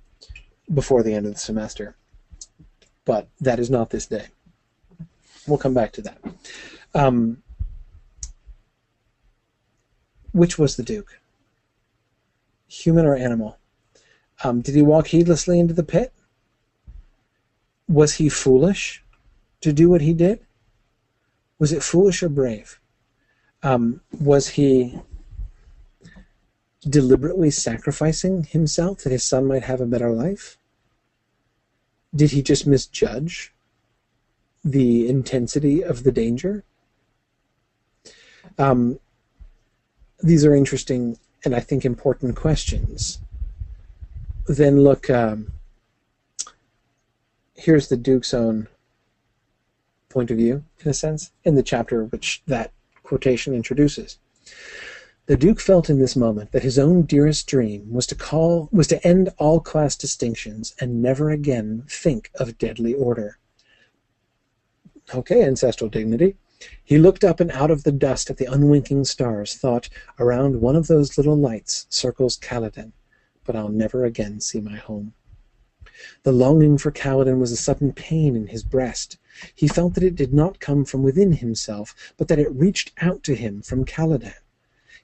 before the end of the semester. But that is not this day. We'll come back to that. Um, which was the Duke? Human or animal? Um, did he walk heedlessly into the pit? Was he foolish to do what he did? Was it foolish or brave? Um, was he deliberately sacrificing himself that his son might have a better life? Did he just misjudge the intensity of the danger? Um, these are interesting and I think important questions. Then look, um, here's the Duke's own point of view, in a sense, in the chapter which that quotation introduces. The Duke felt in this moment that his own dearest dream was to call was to end all class distinctions and never again think of deadly order. Okay, ancestral dignity. He looked up and out of the dust at the unwinking stars, thought, around one of those little lights circles Caladan, but I'll never again see my home. The longing for Caladan was a sudden pain in his breast. He felt that it did not come from within himself, but that it reached out to him from Caladan.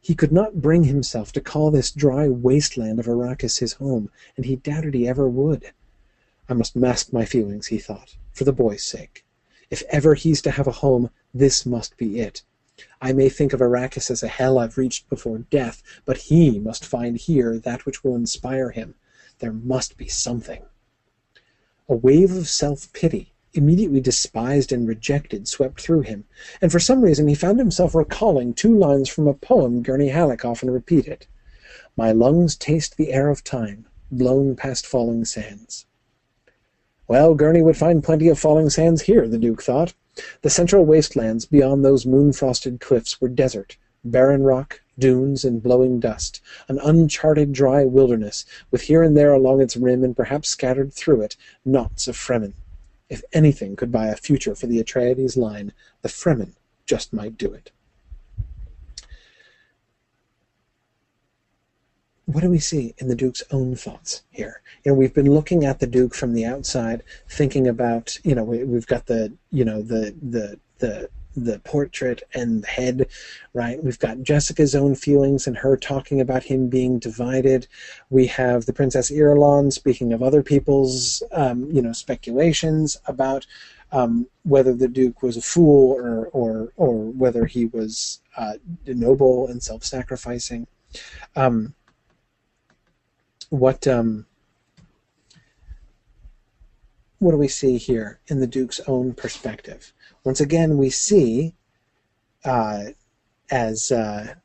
He could not bring himself to call this dry wasteland of Arrakis his home, and he doubted he ever would. I must mask my feelings, he thought, for the boy's sake. If ever he's to have a home, this must be it. I may think of Arrakis as a hell I've reached before death, but he must find here that which will inspire him. There must be something. A wave of self pity immediately despised and rejected swept through him, and for some reason he found himself recalling two lines from a poem Gurney Halleck often repeated My lungs taste the air of time, blown past falling sands. Well, Gurney would find plenty of falling sands here, the Duke thought. The central wastelands beyond those moon frosted cliffs were desert, barren rock, dunes, and blowing dust, an uncharted dry wilderness, with here and there along its rim, and perhaps scattered through it, knots of Fremen. If anything could buy a future for the Atreides line, the Fremen just might do it. What do we see in the Duke's own thoughts here? You know, we've been looking at the Duke from the outside, thinking about, you know, we, have got the, you know, the the the the portrait and the head, right? We've got Jessica's own feelings and her talking about him being divided. We have the Princess Irulan speaking of other people's, um, you know, speculations about um, whether the Duke was a fool or or or whether he was uh, noble and self-sacrificing. Um, what um, what do we see here in the Duke's own perspective? Once again, we see, uh, as uh,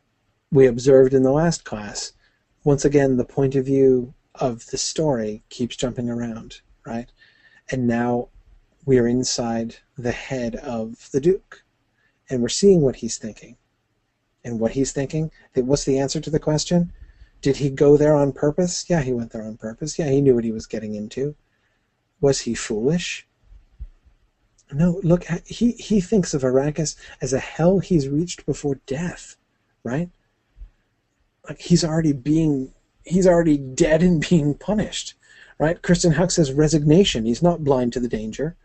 we observed in the last class, once again, the point of view of the story keeps jumping around, right? And now we are inside the head of the Duke, and we're seeing what he's thinking. And what he's thinking, what's the answer to the question? Did he go there on purpose? Yeah, he went there on purpose. Yeah, he knew what he was getting into. Was he foolish? No, look, he, he thinks of Arrakis as a hell he's reached before death, right? Like he's already being, he's already dead and being punished, right? Kristen Huck says resignation. He's not blind to the danger.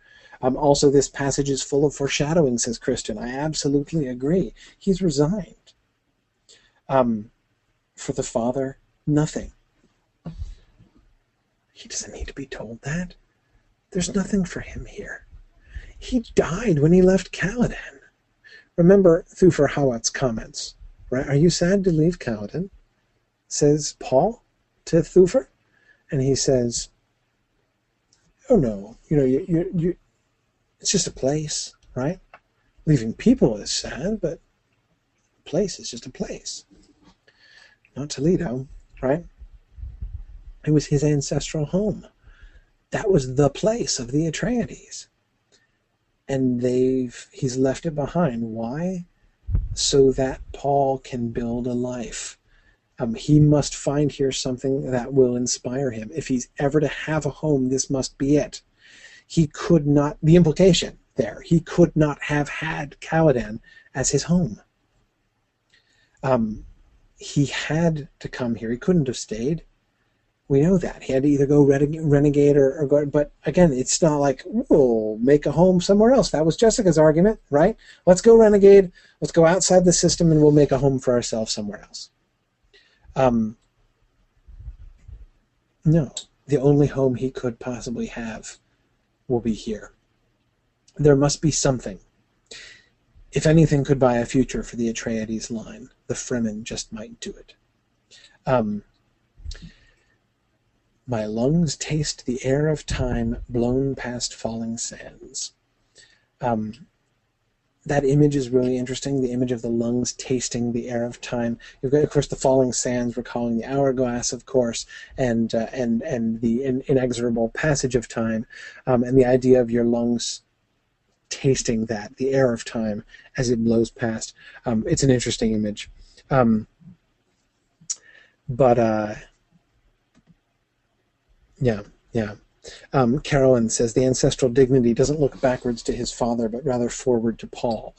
Um, also, this passage is full of foreshadowing, says Kristen. I absolutely agree. He's resigned. Um, for the Father, nothing. He doesn't need to be told that. There's nothing for him here. He died when he left Caladan. Remember Thufir Hawat's comments, right? Are you sad to leave Caladan? Says Paul to Thufir, and he says, "Oh no, you know, you, you, you, it's just a place, right? Leaving people is sad, but a place is just a place. Not Toledo, right? It was his ancestral home. That was the place of the Atreides and they've he's left it behind. Why? So that Paul can build a life. Um, he must find here something that will inspire him. If he's ever to have a home, this must be it. He could not. The implication there, he could not have had Caladan as his home. Um, he had to come here. He couldn't have stayed. We know that he had to either go renegade or, or go. But again, it's not like we'll make a home somewhere else. That was Jessica's argument, right? Let's go renegade. Let's go outside the system, and we'll make a home for ourselves somewhere else. Um, no, the only home he could possibly have will be here. There must be something. If anything could buy a future for the Atreides line, the Fremen just might do it. Um, my lungs taste the air of time blown past falling sands. Um, that image is really interesting. The image of the lungs tasting the air of time. You've got, of course, the falling sands, recalling the hourglass, of course, and uh, and and the in, inexorable passage of time, um, and the idea of your lungs tasting that, the air of time as it blows past. Um, it's an interesting image. Um, but uh, yeah, yeah. Um, Carolyn says the ancestral dignity doesn't look backwards to his father, but rather forward to Paul.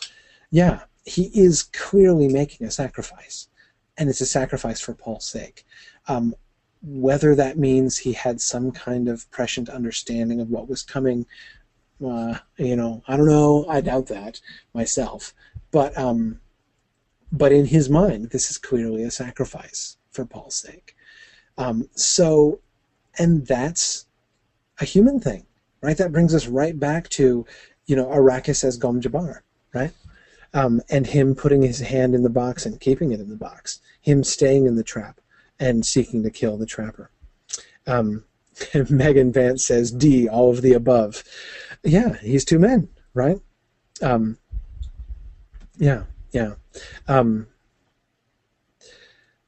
Yeah, he is clearly making a sacrifice, and it's a sacrifice for Paul's sake. Um, whether that means he had some kind of prescient understanding of what was coming, uh, you know, I don't know. I doubt that myself. But um, but in his mind, this is clearly a sacrifice for Paul's sake. Um, so, and that's a human thing, right? That brings us right back to, you know, Arrakis as Gom Jabbar, right? Um, and him putting his hand in the box and keeping it in the box, him staying in the trap and seeking to kill the trapper. Um, Megan Vance says D, all of the above. Yeah, he's two men, right? Um, yeah, yeah, um,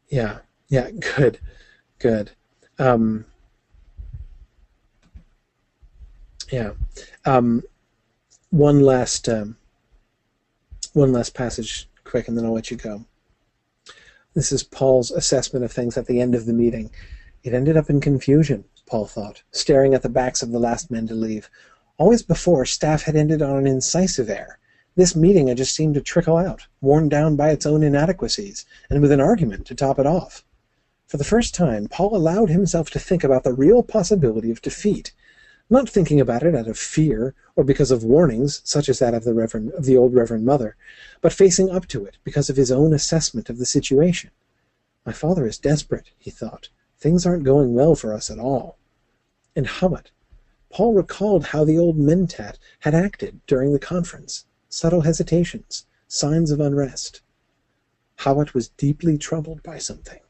yeah, yeah. Good, good. Um, yeah. Um, one last, um, one last passage, quick, and then I'll let you go. This is Paul's assessment of things at the end of the meeting. It ended up in confusion, Paul thought, staring at the backs of the last men to leave. Always before, staff had ended on an incisive air. This meeting had just seemed to trickle out, worn down by its own inadequacies, and with an argument to top it off. For the first time, Paul allowed himself to think about the real possibility of defeat, not thinking about it out of fear or because of warnings such as that of the Reverend of the old Reverend Mother, but facing up to it because of his own assessment of the situation. My father is desperate, he thought. Things aren't going well for us at all. And Hawat. Paul recalled how the old Mentat had acted during the conference. Subtle hesitations, signs of unrest. Hawat was deeply troubled by something.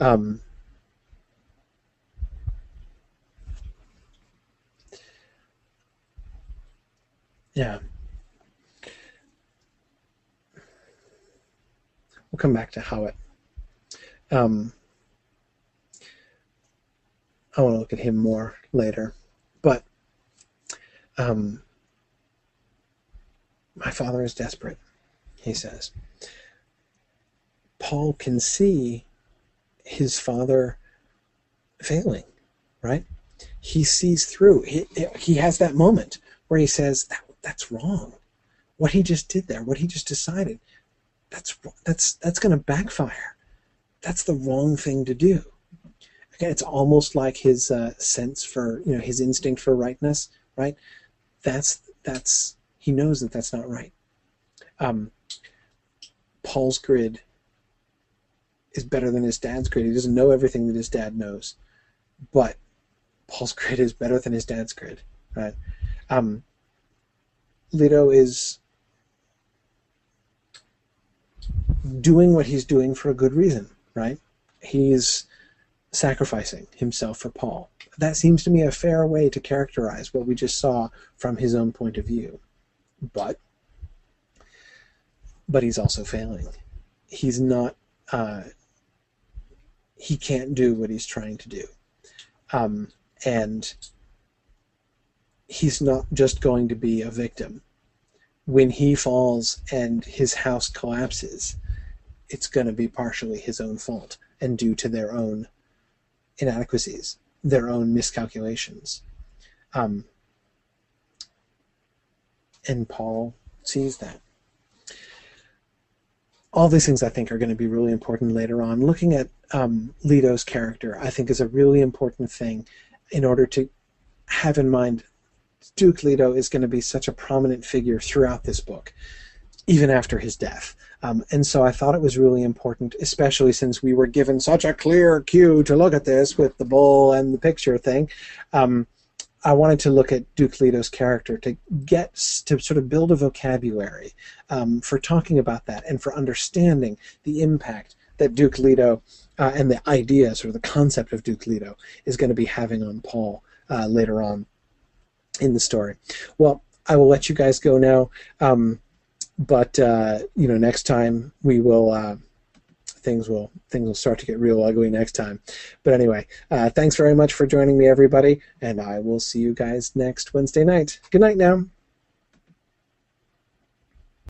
Um, Yeah. We'll come back to Hawat. Um, I want to look at him more later. But um, my father is desperate, he says. Paul can see his father failing, right? He sees through. He, he has that moment where he says, that that's wrong. What he just did there, what he just decided, that's that's that's going to backfire. That's the wrong thing to do. It's almost like his uh, sense for you know his instinct for rightness, right? That's that's he knows that that's not right. Um, Paul's grid is better than his dad's grid. He doesn't know everything that his dad knows, but Paul's grid is better than his dad's grid, right? Um, Leto is doing what he's doing for a good reason, right? He's sacrificing himself for Paul. That seems to me a fair way to characterize what we just saw from his own point of view. But but he's also failing. He's not uh, he can't do what he's trying to do. Um, and he's not just going to be a victim. When he falls and his house collapses, it's going to be partially his own fault and due to their own inadequacies, their own miscalculations. Um, and Paul sees that. All these things I think are going to be really important later on. Looking at um, Leto's character, I think, is a really important thing in order to have in mind Duke Leto is going to be such a prominent figure throughout this book, even after his death. Um, and so I thought it was really important, especially since we were given such a clear cue to look at this with the bull and the picture thing. Um, I wanted to look at Duke Leto's character to get to sort of build a vocabulary um, for talking about that and for understanding the impact that Duke Leto uh, and the idea, sort of the concept of Duke Leto, is going to be having on Paul uh, later on in the story. Well, I will let you guys go now. Um, but uh, you know, next time we will. Uh, things will things will start to get real ugly next time. But anyway, uh, thanks very much for joining me, everybody, and I will see you guys next Wednesday night. Good night now.